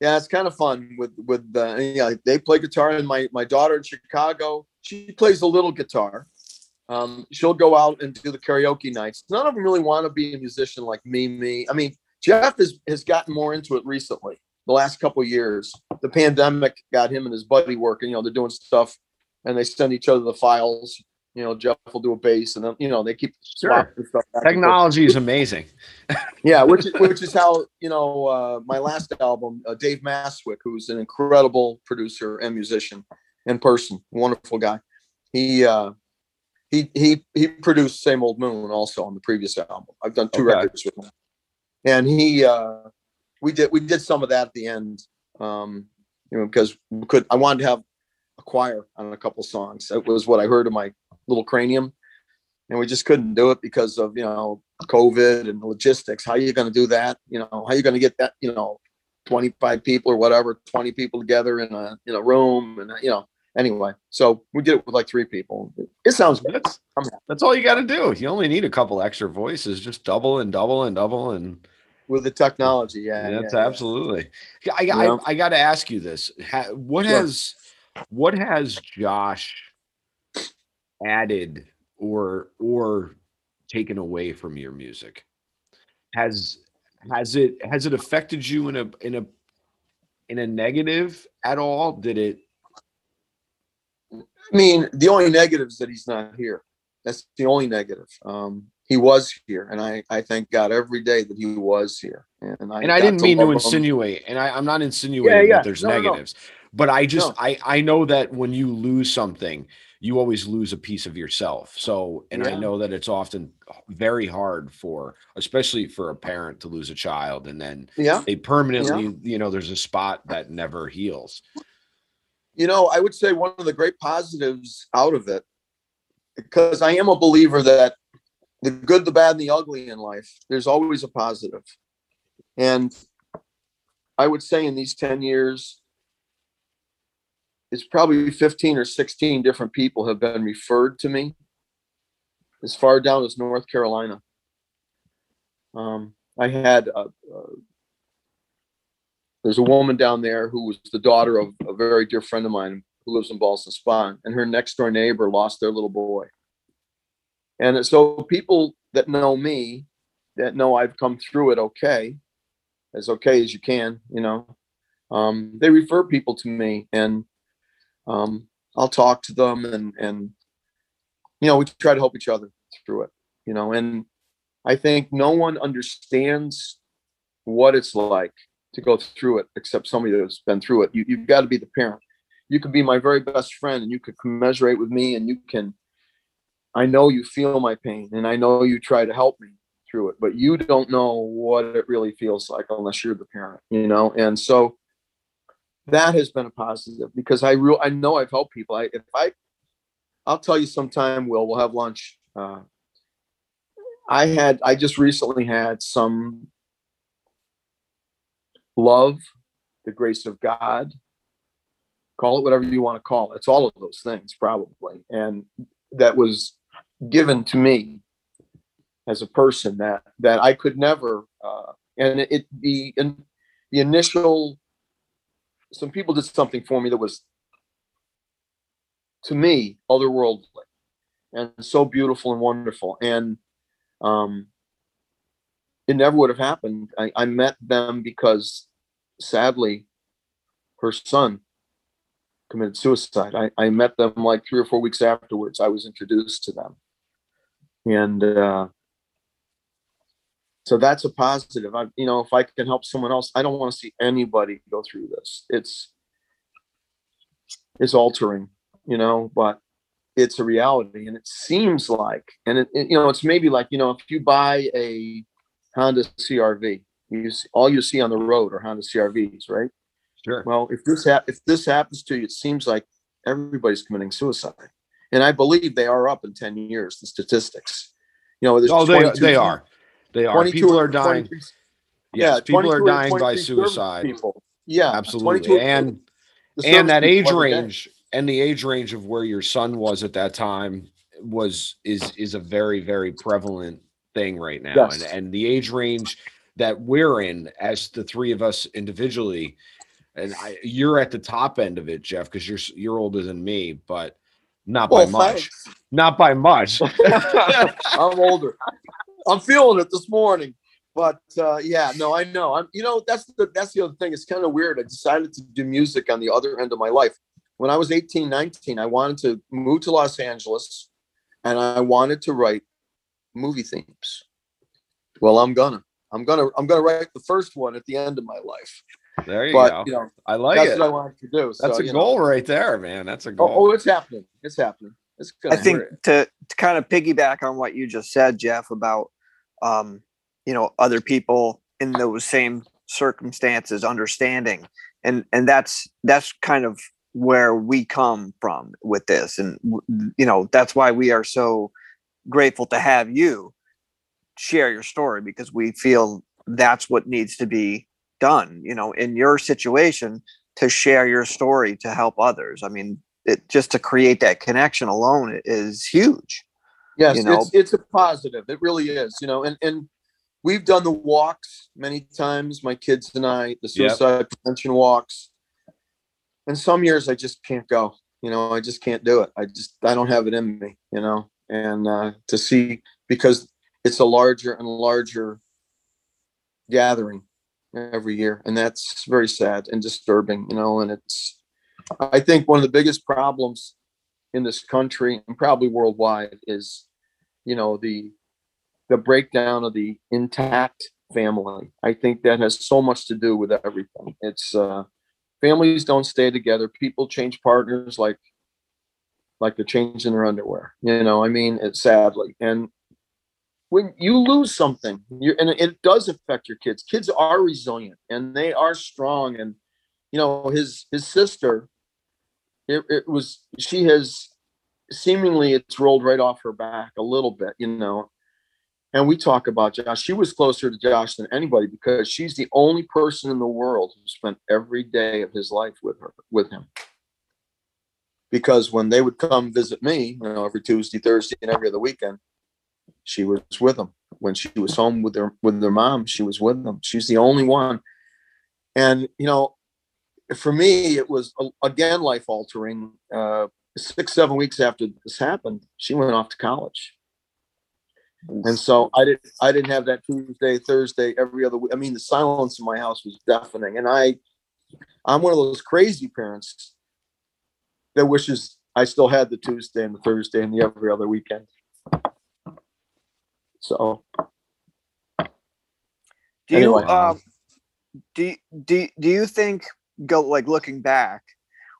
yeah, it's kind of fun with with uh, yeah. They play guitar, and my my daughter in Chicago, she plays a little guitar. Um, she'll go out and do the karaoke nights. None of them really want to be a musician like me. Me, I mean, Jeff has has gotten more into it recently. The last couple years, the pandemic got him and his buddy working. You know, they're doing stuff, and they send each other the files. You know, Jeff will do a bass, and then you know they keep Sure. swapping stuff. back and. Technology is amazing. Yeah, which is which is how you know uh, my last album, uh, Dave Maswick, who's an incredible producer and musician in person, wonderful guy. He uh, he he he produced Same Old Moon also on the previous album. I've done two Okay. records with him, and he uh, we did we did some of that at the end, um, you know, because we could I wanted to have a choir on a couple songs. That was what I heard in my little cranium, and we just couldn't do it because of you know COVID and logistics. How are you going to do that? You know, how are you going to get that? You know, twenty five people or whatever, twenty people together in a in a room, and you know. Anyway, so we did it with like three people. It sounds good. That's that's all you got to do. You only need a couple extra voices, just double and double and double and. with the technology. Yeah, Yeah, that's yeah, absolutely. Yeah, I, I, I got to ask you this: ha, What has what has Josh added or or taken away from your music? Has has it has it affected you in a in a in a negative at all? Did it? I mean, the only negative is that he's not here. That's the only negative. Um, he was here, and I, I thank God every day that he was here. And I, And I didn't mean to love him. insinuate, and I, I'm not insinuating yeah. that there's No, no, no. negatives, but I just No. I I know that when you lose something, you always lose a piece of yourself. So, and I know that it's often very hard for, especially for a parent to lose a child, and then Yeah, they permanently, you know, there's a spot that never heals. you know, I would say one of the great positives out of it, because I am a believer that the good, the bad, and the ugly in life, there's always a positive. And I would say in these 10 years, it's probably 15 or 16 different people have been referred to me as far down as North Carolina. Um, I had a, a there's a woman down there who was the daughter of a very dear friend of mine who lives in Ballston Spa, and her next door neighbor lost their little boy. And so people that know me, that know I've come through it okay, as okay as you can, you know, um, they refer people to me, and um, I'll talk to them, and and you know, we try to help each other through it, you know, and I think no one understands what it's like to go through it except somebody that's been through it. You, you've got to be the parent. You could be my very best friend and you could commiserate with me and you can, I know you feel my pain and I know you try to help me through it, but you don't know what it really feels like unless you're the parent, you know? And so that has been a positive because I real I know I've helped people. I if I I'll tell you sometime, Will, we'll have lunch. Uh, I had I just recently had some love, the grace of God, call it whatever you want to call it. It's all of those things, probably. And that was given to me as a person that that I could never uh, and it, it the in, the initial some people did something for me that was to me otherworldly and so beautiful and wonderful and um it never would have happened. I, I met them because sadly her son committed suicide. I, I met them like three or four weeks afterwards. I was introduced to them. And uh, so that's a positive. I, you know, if I can help someone else, I don't want to see anybody go through this. It's it's altering, you know, but it's a reality, and it seems like, and it, it you know, it's maybe like you know, if you buy a Honda CRV. You see, all you see on the road are Honda CRVs, right? Sure. Well, if this hap- if this happens to you, it seems like everybody's committing suicide, and I believe they are up in ten years. The statistics, you know, there's Oh, they 22 they are. They are. People are dying. 23 Yes, people are dying by suicide. People. Yeah, Absolutely. And and that age people every day. range and the age range of where your son was at that time was is is a very very prevalent thing right now Yes. and and the age range that we're in as the three of us individually and I, you're at the top end of it jeff because you're you're older than me but not by Well, much thanks. not by much I'm older. I'm feeling it this morning. But uh, yeah, no, I know. I'm. You know, that's the that's the other thing. It's kind of weird. I decided to do music on the other end of my life. When I was 18, 19, I wanted to move to Los Angeles, and I wanted to write movie themes. Well, I'm gonna. I'm gonna. I'm gonna write the first one at the end of my life. there you but go you know, i like that's it what I wanted to do. that's so, a you know. goal right there man that's a goal Oh, oh, it's happening. It's happening. It's gonna I think happen. to, to kind of piggyback on what you just said, Jeff, about um, you know other people in those same circumstances understanding, and and that's that's kind of where we come from with this, and you know that's why we are so grateful to have you share your story because we feel that's what needs to be done. You know, in your situation, to share your story to help others. I mean, it just to create that connection alone is huge. Yes, you know? it's it's a positive. It really is. You know, and and we've done the walks many times. My kids and I, the Yep. suicide prevention walks. And some years I just can't go. You know, I just can't do it. I just I don't have it in me. You know, and uh, to see because it's a larger and larger gathering every year, and that's very sad and disturbing. You know, and it's I think one of the biggest problems in this country and probably worldwide is you know the the breakdown of the intact family. I think that has so much to do with everything. It's uh families don't stay together. People change partners like like they're changing their underwear you know i mean it's sadly. And when you lose something you and it does affect your kids. Kids are resilient and they are strong and you know his his sister it, it was she has seemingly it's rolled right off her back a little bit you know? And we talk about josh she was closer to josh than anybody because she's the only person in the world who spent every day of his life with her with him. Because when they would come visit me you know every tuesday thursday and every other weekend she was with them. When she was home with their with their mom she was with them. She's the only one. And you know for me, it was uh, again life altering. Uh, six, seven weeks after this happened, she went off to college. And so I didn't I didn't have that Tuesday, Thursday, every other week. I mean, the silence in my house was deafening. And I I'm one of those crazy parents that wishes I still had the Tuesday and the Thursday and the every other weekend. So Do you Anyway. um do do do you think go like looking back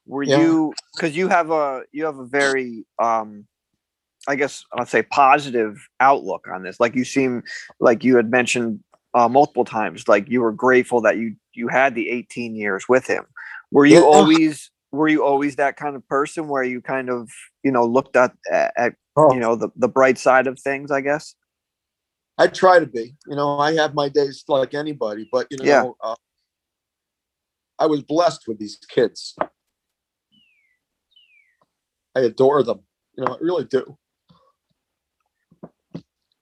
were Yeah. you because you have a you have a very um I guess I'll say positive outlook on this. Like you seem like you had mentioned uh, multiple times, like you were grateful that you you had the 18 years with him. Were you Yeah. always were you always that kind of person where you kind of you know looked at at Oh. you know the the bright side of things? I guess. I try to be. You know, I have my days like anybody, but you know, Yeah. uh, I was blessed with these kids. I adore them. You know, I really do.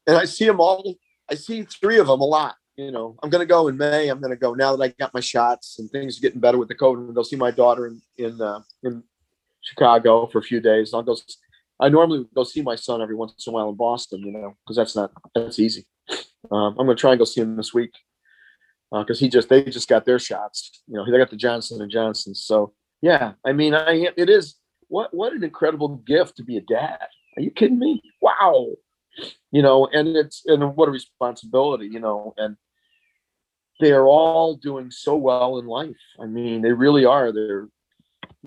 And I see them all. I see three of them a lot. You know, I'm going to go in May. I'm going to go now that I got my shots and things are getting better with the COVID. To go see my daughter in in uh, in Chicago for a few days. I'll go. I normally go see my son every once in a while in Boston. You know, because that's not that's easy. Um, I'm going to try and go see him this week Uh, because he just they just got their shots. You know, they got the Johnson and Johnson. So yeah, I mean, I it is what what an incredible gift to be a dad. Are you kidding me? Wow. You know, and it's and what a responsibility. You know, and they are all doing so well in life. I mean, they really are. They're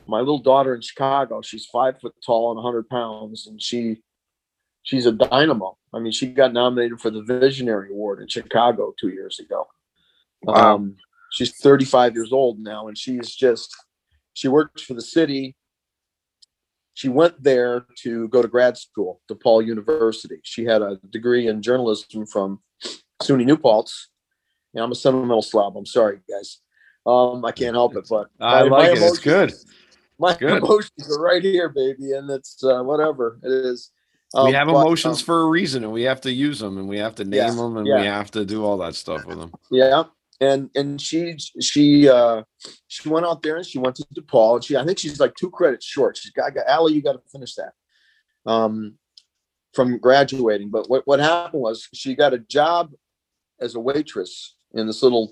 my little daughter in Chicago. She's five foot tall and 100 pounds, and she she's a dynamo. I mean, she got nominated for the Visionary Award in Chicago two years ago. Wow. Um, she's 35 years old now, and she's just she works for the city. She went there to go to grad school, DePaul University. She had a degree in journalism from SUNY New Paltz. Yeah, I'm a sentimental slob. I'm sorry, guys. Um, I can't help it, but I my- my like it. It's good. My Good. emotions are right here, baby, and it's uh, whatever it is. we Um, have but, emotions um, for a reason, and we have to use them, and we have to name Yeah, them, and yeah. we have to do all that stuff with them. Yeah, and and she she uh she went out there and she went to DePaul and she I think she's like two credits short. She's got, got Allie, you got to finish that. Um, from graduating, but what what happened was she got a job as a waitress in this little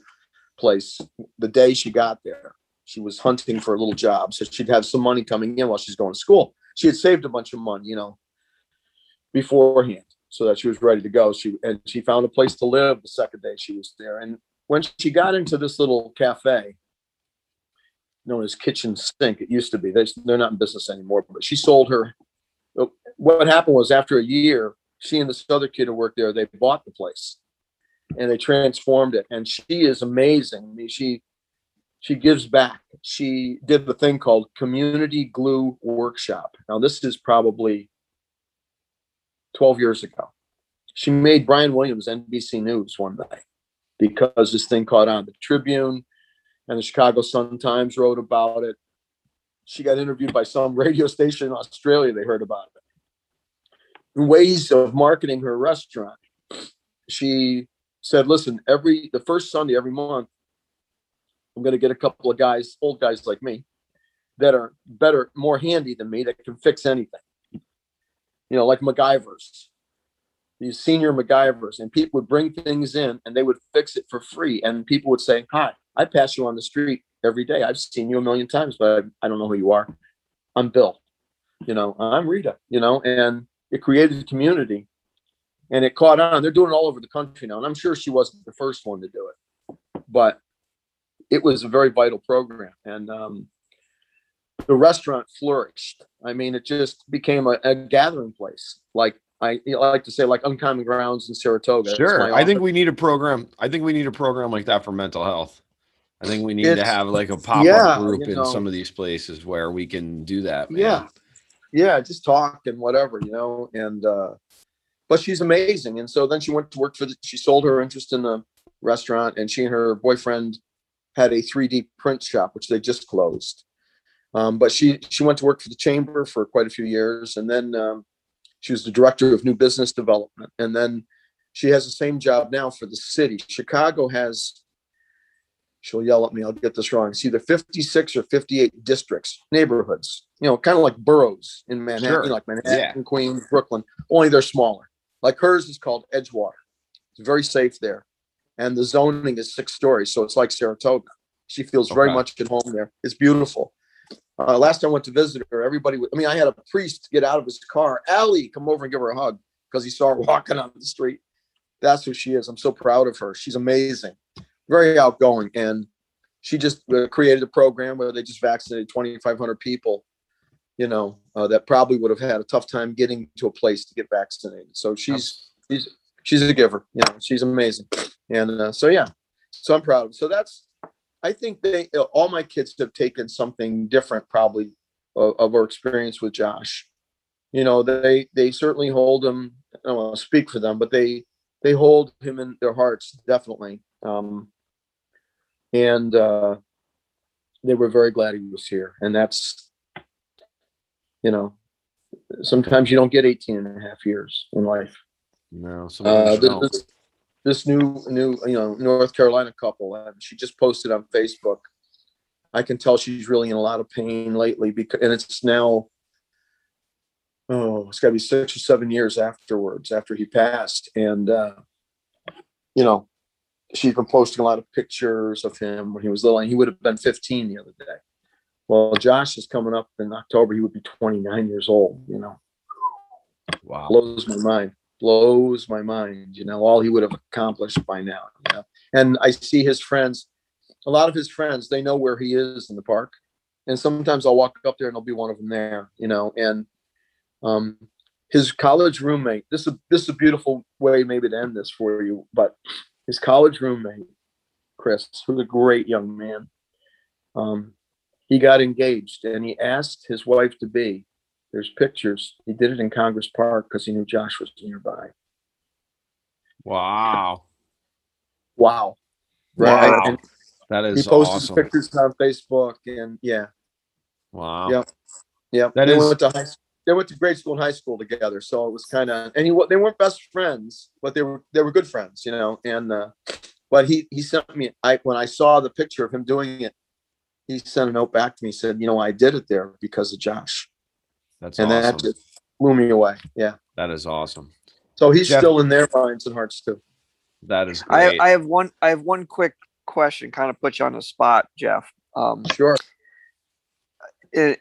place the day she got there. She was hunting for a little job, so she'd have some money coming in while she's going to school. She had saved a bunch of money, you know, beforehand, so that she was ready to go. She and she found a place to live the second day she was there. And when she got into this little cafe known as Kitchen Sink, it used to be. They're, they're not in business anymore, but she sold her. Oh, what happened was after a year, she and this other kid who worked there, they bought the place and they transformed it. And she is amazing. I mean, she she gives back. She did the thing called Community Glue Workshop. Now, this is probably 12 years ago. She made Brian Williams NBC News one day because this thing caught on. The Tribune and the Chicago Sun Times wrote about it. She got interviewed by some radio station in Australia. They heard about it. Ways of marketing her restaurant. She said, "Listen, every the first Sunday every month, I'm going to get a couple of guys, old guys like me, that are better, more handy than me, that can fix anything. You know, like MacGyvers, these senior MacGyvers, and people would bring things in and they would fix it for free. And people would say, Hi, I pass you on the street every day. I've seen you a million times, but I, don't know who you are. I'm Bill. You know, I'm Rita, you know, and it created a community and it caught on. They're doing it all over the country now. And I'm sure she wasn't the first one to do it, but it was a very vital program. And um, the restaurant flourished. I mean, it just became a, a gathering place. Like I, you know, like to say, like Uncommon Grounds in Saratoga. Sure. I think we need a program. I think we need a program like that for mental health. I think we need to have like a pop up yeah, group you in know. some of these places where we can do that. Man. Yeah. yeah, just talk and whatever, you know. And uh, but she's amazing. And so then she went to work for the. She sold her interest in the restaurant, and she and her boyfriend had a 3D print shop, which they just closed. Um, but she she went to work for the chamber for quite a few years, and then um, she was the director of new business development, and then she has the same job now for the city. Chicago has she'll yell at me. I'll get this wrong. It's either 56 or 58 districts, neighborhoods, you know, kind of like boroughs in Manhattan, Sure. like Manhattan, Yeah. Queens, Brooklyn, only they're smaller. Like hers is called Edgewater. It's very safe there. And the zoning is six stories. So it's like Saratoga. She feels very much at home there. It's beautiful. Uh, last time I went to visit her, everybody—I mean, I had a priest get out of his car, Allie, come over and give her a hug because he saw her walking on the street. That's who she is. I'm so proud of her. She's amazing, very outgoing. And she just uh, created a program where they just vaccinated 2,500 people, you know, uh, that probably would have had a tough time getting to a place to get vaccinated. So she's, she's, she's a giver, you know, she's amazing. And uh, so, yeah, so I'm proud. So that's, I think they, uh, all my kids have taken something different probably of, of our experience with Josh. You know, they, they certainly hold him, I don't want to speak for them, but they, they hold him in their hearts, definitely. Um, and, uh, they were very glad he was here. And that's, you know, sometimes you don't get 18 and a half years in life. No, Uh, this. This, new, new, you know, North Carolina couple, and she just posted on Facebook. I can tell she's really in a lot of pain lately because, and it's now, oh, it's gotta be six or seven years afterwards, after he passed. And, uh, you know, she's been posting a lot of pictures of him when he was little and he would have been 15 the other day. Well, Josh is coming up in October. He would be 29 years old, you know Wow. blows my mind blows my mind you know all he would have accomplished by now and i see his friends a lot of his friends they know where he is in the park. And sometimes i'll walk up there and there'll be one of them there you know and um his college roommate this is this is a beautiful way maybe to end this for you but his college roommate chris who's a great young man um he got engaged and he asked his wife to be there's pictures. He did it in Congress Park because he knew Josh was nearby. Wow. Wow. Wow. And That he is posted awesome. pictures on Facebook and yeah, Wow. Yep. Yep. That they is- went to high, school. they went to grade school and high school together. So it was kind of and he they weren't best friends, but they were they were good friends, you know. And uh but he he sent me I when I saw the picture of him doing it, he sent a note back to me, said, you know, I did it there because of Josh. That's and awesome. that just blew me away. Yeah. that is awesome. So he's Jeff- still in their minds and hearts too. That is I, great. I have one. I have one quick question. Kind of put you on the spot, Jeff. Um, Sure. it,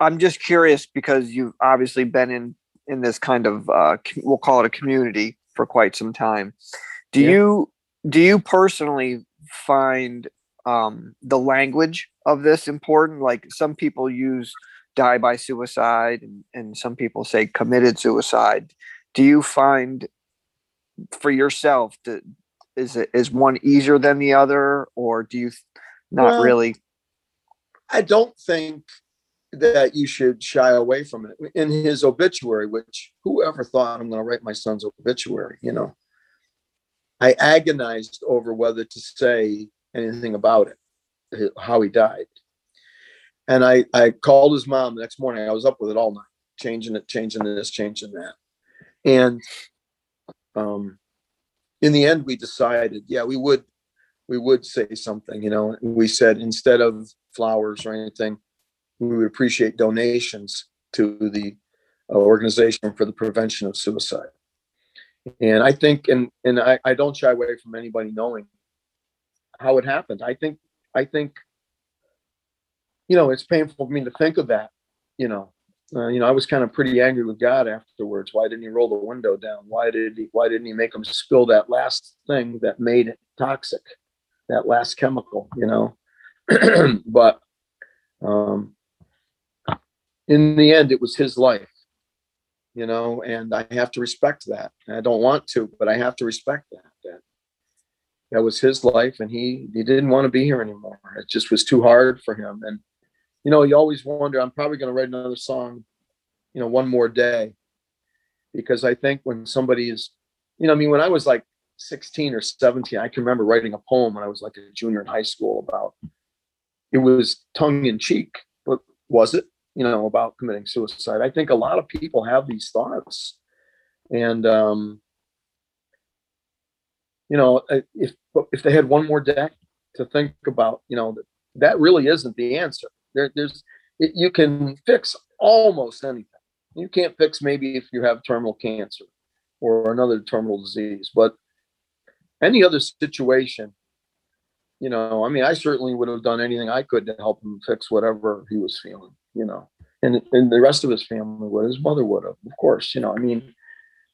I'm just curious because you've obviously been in in this kind of uh, we'll call it a community for quite some time. Do Yeah. you do you personally find um, the language of this important? Like some people use die by suicide, and, and some people say committed suicide. Do you find for yourself that is it is one easier than the other, or do you not Well, really? I don't think that you should shy away from it. In his obituary, which whoever thought I'm going to write my son's obituary, you know, I agonized over whether to say anything about it, how he died. And I, I called his mom the next morning. I was up with it all night, changing it, changing this, changing that. And um, in the end, we decided, yeah, we would, we would say something, you know, we said instead of flowers or anything, we would appreciate donations to the uh, organization for the prevention of suicide. And I think, and, and I, I don't shy away from anybody knowing how it happened. I think, I think, you know, it's painful for me to think of that, you know, uh, you know, I was kind of pretty angry with God afterwards. Why didn't he roll the window down? Why did he, why didn't he make him spill that last thing that made it toxic? That last chemical, you know? but, um, in the end, it was his life, you know, and I have to respect that. I don't want to, but I have to respect that. That that was his life, and he he didn't want to be here anymore. It just was too hard for him. And you know, you always wonder. I'm probably going to write another song, you know, one more day, because I think when somebody is, you know, I mean, when I was like 16 or 17, I can remember writing a poem when I was like a junior in high school about. It was tongue in cheek, but was it? you know, about committing suicide. I think a lot of people have these thoughts. And, um, you know, if, if they had one more day, to think about, you know, that, that really isn't the answer. There, there's, it, you can fix almost anything. You can't fix maybe if you have terminal cancer or another terminal disease, but any other situation, you know, I mean, I certainly would have done anything I could to help him fix whatever he was feeling, you know, and, and the rest of his family would, his mother would have, of course, you know, I mean,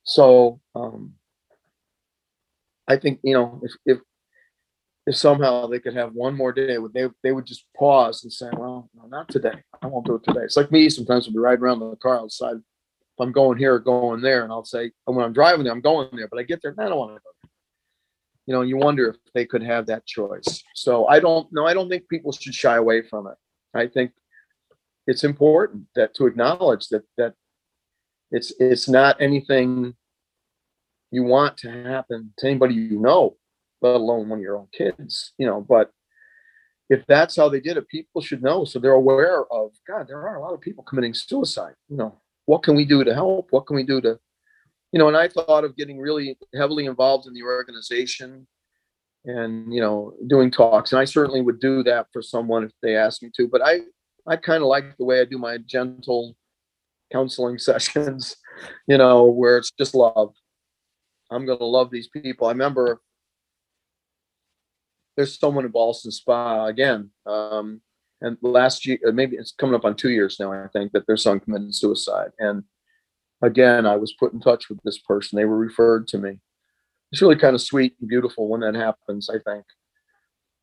so, um, I think, you know, if, if, if somehow they could have one more day, would they, they would just pause and say, well, no, not today. I won't do it today. It's like me, sometimes we'll be riding around in the car outside. If I'm going here or going there, and I'll say, and when I'm driving there, I'm going there, but I get there, I don't want to go. You know, you wonder if they could have that choice. So I don't know. I don't think people should shy away from it. I think it's important that to acknowledge that that it's it's not anything you want to happen to anybody you know, let alone one of your own kids, you know, but if that's how they did it, people should know. So they're aware of God, there are a lot of people committing suicide. You know, what can we do to help? What can we do to, you know, and I thought of getting really heavily involved in the organization and, you know, doing talks. And I certainly would do that for someone if they asked me to, but I, I kind of like the way I do my gentle counseling sessions, you know, where it's just love. I'm going to love these people. I remember there's someone in Ballston Spa again. Um, and last year, uh, maybe it's coming up on two years now, I think, that their son committed suicide. And again, I was put in touch with this person. They were referred to me. It's really kind of sweet and beautiful when that happens, I think.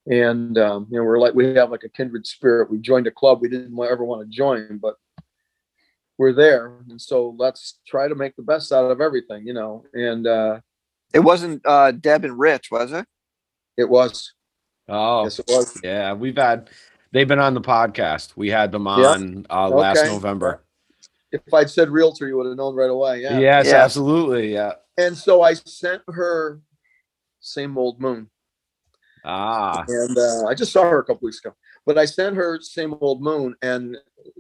And, um, you know, we're like, we have like a kindred spirit. We joined a club we didn't ever want to join, but we're there. And so let's try to make the best out of everything, you know. And uh, It wasn't uh, Deb and Rich, was it? it was, Oh, yes, it was. yeah. We've had, they've been on the podcast. We had them Yeah. on uh, last Okay. November. If I'd said realtor, you would have known right away. Yeah. Yes, Yeah. absolutely. Yeah. And so I sent her same old moon. Ah, and uh, I just saw her a couple weeks ago. But I sent her same old moon, and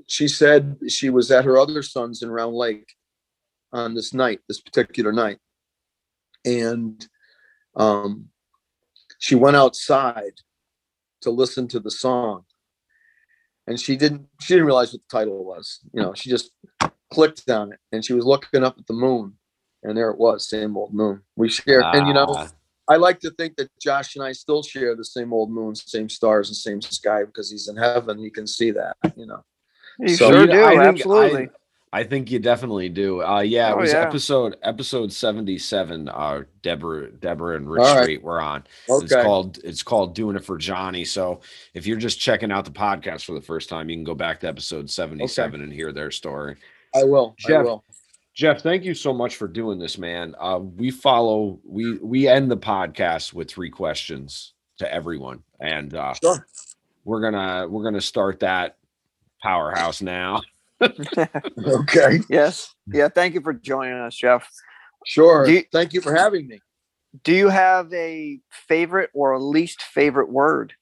she said she was at her other son's in Round Lake on this night, this particular night, and um, she went outside to listen to the song, and she didn't she didn't realize what the title was. You know, she just clicked on it, and she was looking up at the moon, and there it was, same old moon. We shared, and you know. Ah. I like to think that Josh and I still share the same old moon, same stars, and same sky because he's in heaven. He can see that, you know. You So sure You- do. I think- absolutely. I, I think you definitely do. Uh, yeah, it Oh, was yeah. episode episode seventy seven. Uh, Deborah, Deborah, and Rich right. Street were on. It's called it's called doing it for Johnny. So if you're just checking out the podcast for the first time, you can go back to episode seventy seven and hear their story. I will. I Jeff, will. Jeff, thank you so much for doing this, man. Uh, we follow we we end the podcast with three questions to everyone, and uh, Sure. we're gonna we're gonna start that powerhouse now. Okay. yes. Yeah. Thank you for joining us, Jeff. Sure. You- Thank you for having me. Do you have a favorite or a least favorite word?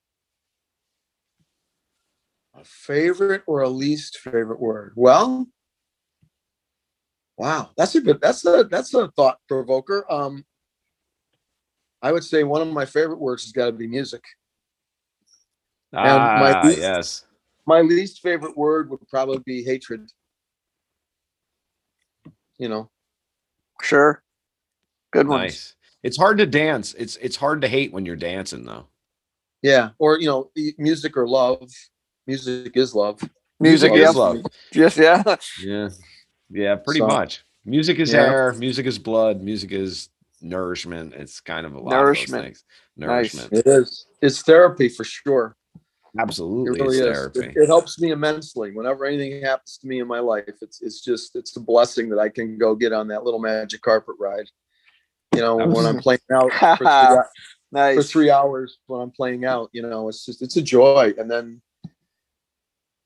A favorite or a least favorite word? Well, wow, that's a good. That's a that's a thought provoker. Um, I would say one of my favorite words has got to be music. and my Ah, least- yes. My least favorite word would probably be hatred. You know, Sure. Good ones. Nice. It's hard to dance. It's it's hard to hate when you're dancing though. yeah, or you know, music or love. Music is love. Music, is yeah. love. Yes, yeah. Yeah. Yeah, pretty So- much. Music is Yeah. air, music is blood, music is nourishment. It's kind of a lot Nourishment. of those things. Nourishment. Nice. Nourishment. It is. It's therapy for sure. It Absolutely really is. It, it helps me immensely. Whenever anything happens to me in my life, it's it's just it's a blessing that I can go get on that little magic carpet ride. You know, when I'm playing out for three, hou- for three hours when I'm playing out, you know, it's just it's a joy. And then,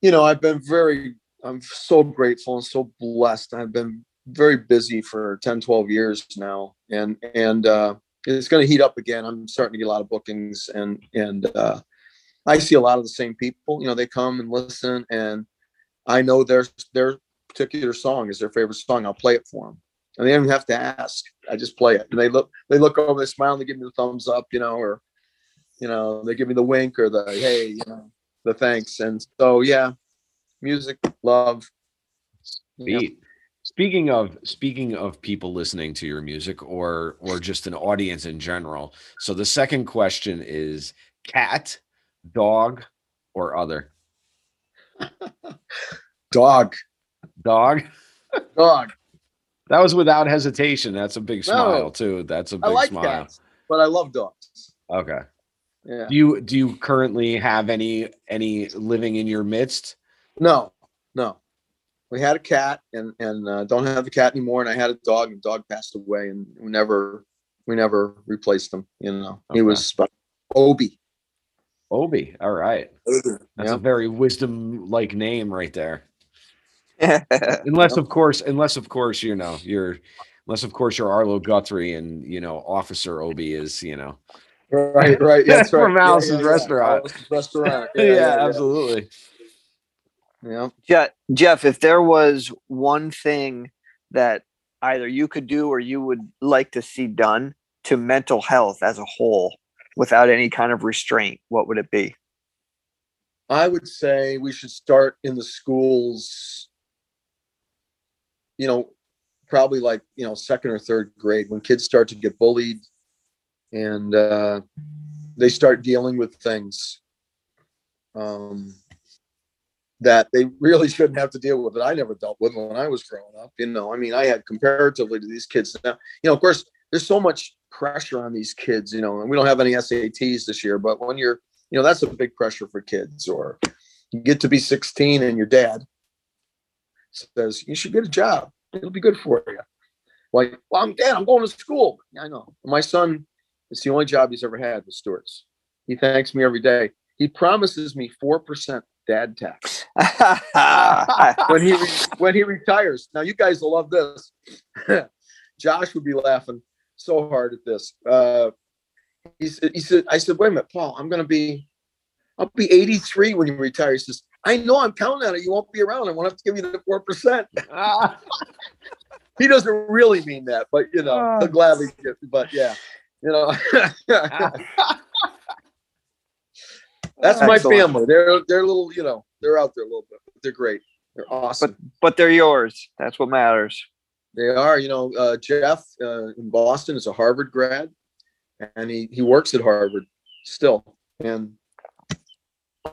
you know, I've been very I'm so grateful and so blessed. I've been very busy for 10, 12 years now. And and uh it's gonna heat up again. I'm starting to get a lot of bookings and and uh I see a lot of the same people. You know, they come and listen, and I know their their particular song is their favorite song. I'll play it for them, and they don't even have to ask. I just play it, and they look they look over, they smile, and they give me the thumbs up, you know, or you know, they give me the wink or the hey, you know, the thanks. And so yeah, music, love. Speaking of speaking of people listening to your music or or just an audience in general. So the second question is cat, dog, or other? Dog. Dog. Dog. That was without hesitation. That's a big No. smile too. That's a big I like smile. cats, but I love dogs. Okay. Yeah. Do you do you currently have any any living in your midst? No, no. We had a cat and and uh, don't have the cat anymore. And I had a dog, and the dog passed away, and we never we never replaced him. You know, he was Obi. Obi. All right. That's Yeah. a very wisdom like name right there. Unless of course, unless of course, you know, you're unless of course you're Arlo Guthrie and you know, Officer Obie is, you know. Right, right. Yeah, that's right. From Alice's yeah, yeah. restaurant. Restaurant. Yeah, absolutely. Yeah. Jeff, Jeff, if there was one thing that either you could do or you would like to see done to mental health as a whole without any kind of restraint, what would it be? I would say we should start in the schools, you know, probably like, you know, second or third grade when kids start to get bullied and uh, they start dealing with things um, that they really shouldn't have to deal with that I never dealt with when I was growing up. You know, I mean, I had comparatively to these kids now, you know, of course, there's so much pressure on these kids, you know, and we don't have any SATs this year, but when you're you know that's a big pressure for kids or you get to be 16 and your dad says you should get a job. It'll be good for you like well i'm dad i'm going to school. Yeah, i know. My son it's the only job he's ever had with stewart's he thanks me every day. He promises me 4% dad tax when he re- when he retires. Now you guys will love this. Josh would be laughing so hard at this uh he said, he said, I said, wait a minute, Paul, I'm going to be, I'll be 83 when you retire. He says, I know I'm counting on it. You won't be around. I won't have to give you the 4%. Ah, He doesn't really mean that, but you know, he'll gladly get, but yeah, you know, that's my Excellent. family. They're, they're a little, you know, they're out there a little bit, but they're great. They're awesome. But, but they're yours. That's what matters. They are, you know, uh, Jeff uh, in Boston is a Harvard grad, and he he works at Harvard still. And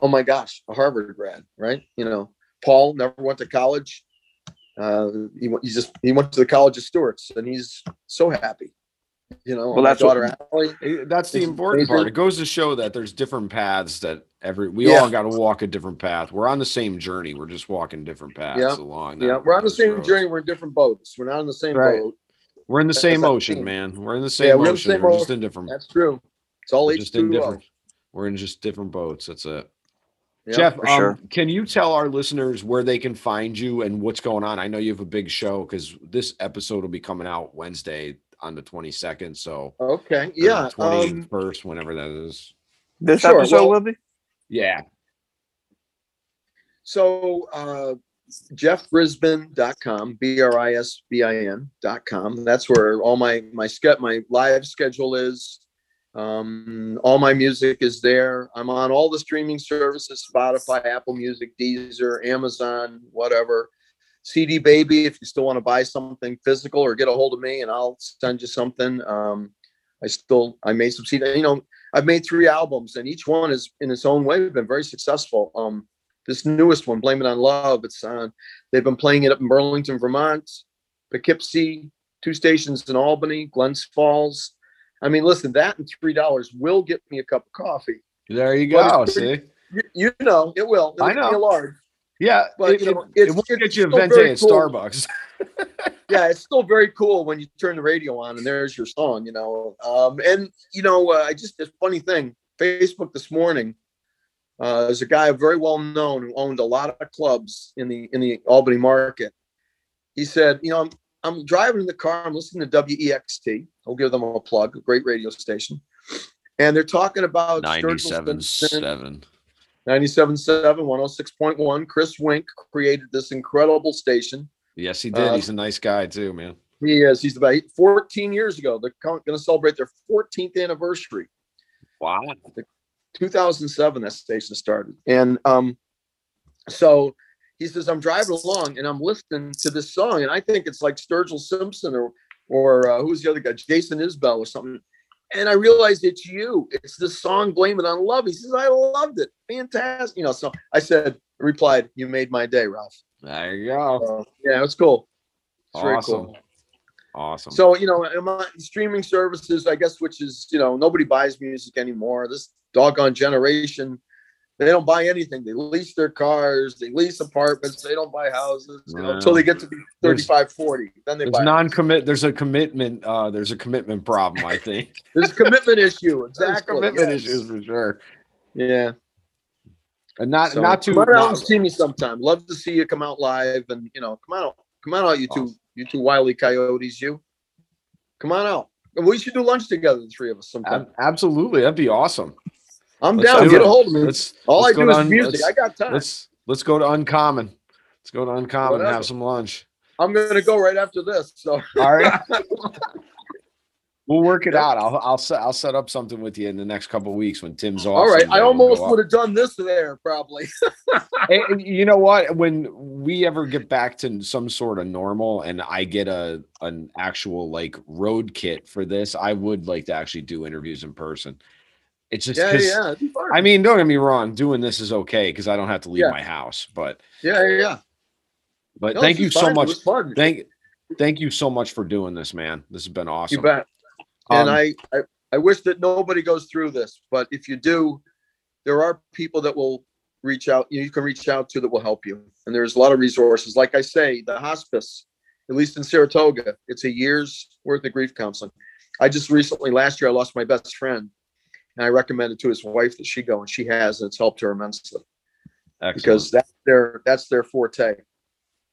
oh my gosh, a Harvard grad, right? You know, Paul never went to college. Uh, he he just he went to the College of Stewarts, and he's so happy. You know, Well, my that's what- daughter Allie. Eh, That's the It's important part. It goes to show that there's different paths that every we Yeah. all got to walk a different path. We're on the same journey. We're just walking different paths Yeah. along. that- Yeah, we're on the same roads. journey. We're in different boats. We're not on the same Right. boat. We're in the That's same what ocean, man. We're in the Yeah, same we're in the ocean. same We're just ocean. in different. That's true. It's all We're H just in different. We're in just different boats. That's it. Yeah, Jeff, um, sure. can you tell our listeners where they can find you and what's going on? I know you have a big show because this episode will be coming out Wednesday on the 22nd. So Okay. Yeah. 21st, Um, whenever that is. This Sure, episode well- will be. Yeah. So uh, jeffbrisbin.com, B-R-I-S-B-I-N.com. That's where all my my ske- my live schedule is. Um, all my music is there. I'm on all the streaming services: Spotify, Apple Music, Deezer, Amazon, whatever. CD Baby, if you still want to buy something physical or get a hold of me, and I'll send you something. Um, I still I made some CD. You know, I've made three albums, and each one is in its own way been very successful. Um, this newest one, Blame It on Love, it's on. They've been playing it up in Burlington, Vermont, Poughkeepsie, two stations in Albany, Glens Falls. I mean, listen, that and three dollars will get me a cup of coffee. There you go. pretty- See? You, you know, it will. It'll I know. a large. Yeah. But, it, you know, it- it's- it won't it's get you a still venti very at. Starbucks. yeah, it's still very cool when you turn the radio on and there's your song, you know. Um, and you know, uh, I just this funny thing. Facebook this morning. Uh, there's a guy very well known who owned a lot of clubs in the in the Albany market. He said, you know, I'm I'm driving in the car. I'm listening to WEXT. I'll give them a plug, a great radio station. And they're talking about Sturgill 97 Simpson- 7. 97.7, 106.1. Chris Wienk created this incredible station. Yes, he did. Uh, He's a nice guy too, man. He is. He's about 14 years ago. They're going to celebrate their 14th anniversary. Wow. 2007 that station started and um so he says i'm driving along and i'm listening to this song and i think it's like sturgill simpson or or uh, who's the other guy jason isbell or something and i realized it's you it's the song blame it on love he says i loved it fantastic you know so i said replied you made my day ralph There you go. yeah it's cool it's very Awesome. cool Awesome. so you know, streaming services, I guess, which is you know, nobody buys music anymore. This doggone generation, they don't buy anything. They lease their cars, they lease apartments, they don't buy houses you know, until they get to be There's- 35, 40. Then they there's buy. non-commit. There's a commitment. Uh, there's a commitment problem. I think. There's a commitment issue. There's Exactly. commitment yes. issues for sure. Yeah. And not So, not too. come out and see me sometime. Love to see you come out live and you know, come on out, come on out, you two, you two wily coyotes, you. Come on out. We should do lunch together, the three of us sometime. Ab- absolutely, that'd be awesome. I'm let's down. do Get it. a hold of me. Let's All let's I do is Un- music. I got time. Let's let's go to Uncommon. Let's go to Uncommon and have some lunch. I'm gonna go right after this. So All right. we'll work it out. I'll I'll set I'll set up something with you in the next couple of weeks when Tim's off. all right. I almost would have done this there probably. Hey, and you know what? When we ever get back to some sort of normal, and I get a an actual like road kit for this, I would like to actually do interviews in person. It's just yeah, yeah, it'd be fun. I mean, don't get me wrong. Doing this is okay because I don't have to leave Yeah. my house. But yeah, yeah, yeah. but No, thank you so. Much. Thank thank you so much for doing this, man. This has been awesome. You bet. And Um, I, I, I wish that nobody goes through this, but if you do, there are people that will reach out. You can reach out to that will help you. And there's a lot of resources. Like I say, the hospice, at least in Saratoga, it's a year's worth of grief counseling. I just recently, last year, I lost my best friend, and I recommended to his wife that she go, and she has, and it's helped her immensely excellent. because that's their that's their forte.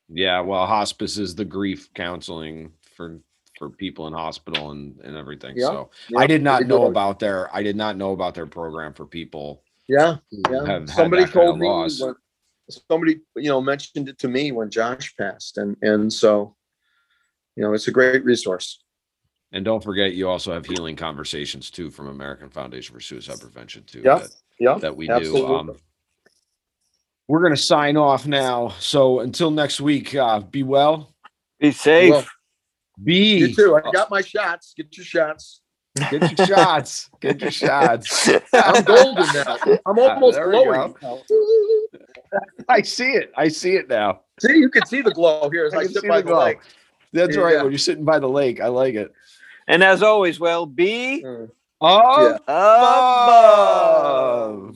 yeah, well, hospice is the grief counseling for for people in hospital and and everything. Yeah, So Yeah, I did not know about their I did not know about their program for people Yeah, yeah. Somebody told me when, somebody you know mentioned it to me when Josh passed, and and so you know it's a great resource. And don't forget, you also have healing conversations too from American Foundation for Suicide Prevention too. Yeah, that- Yeah, that we absolutely. do. Um, we're gonna sign off now. So until next week, uh, be well. Be safe. Well, Be you too. I got my shots. Get your shots. get your shots. Get your shots. I'm golden now. I'm almost There we glowing. I see it. I see it now. See, you can see the glow here as I I, sit by the the, lake. That's Yeah. right. When you're sitting by the lake, I like it. And as always, well, be Mm. Oh, Yeah. above. above.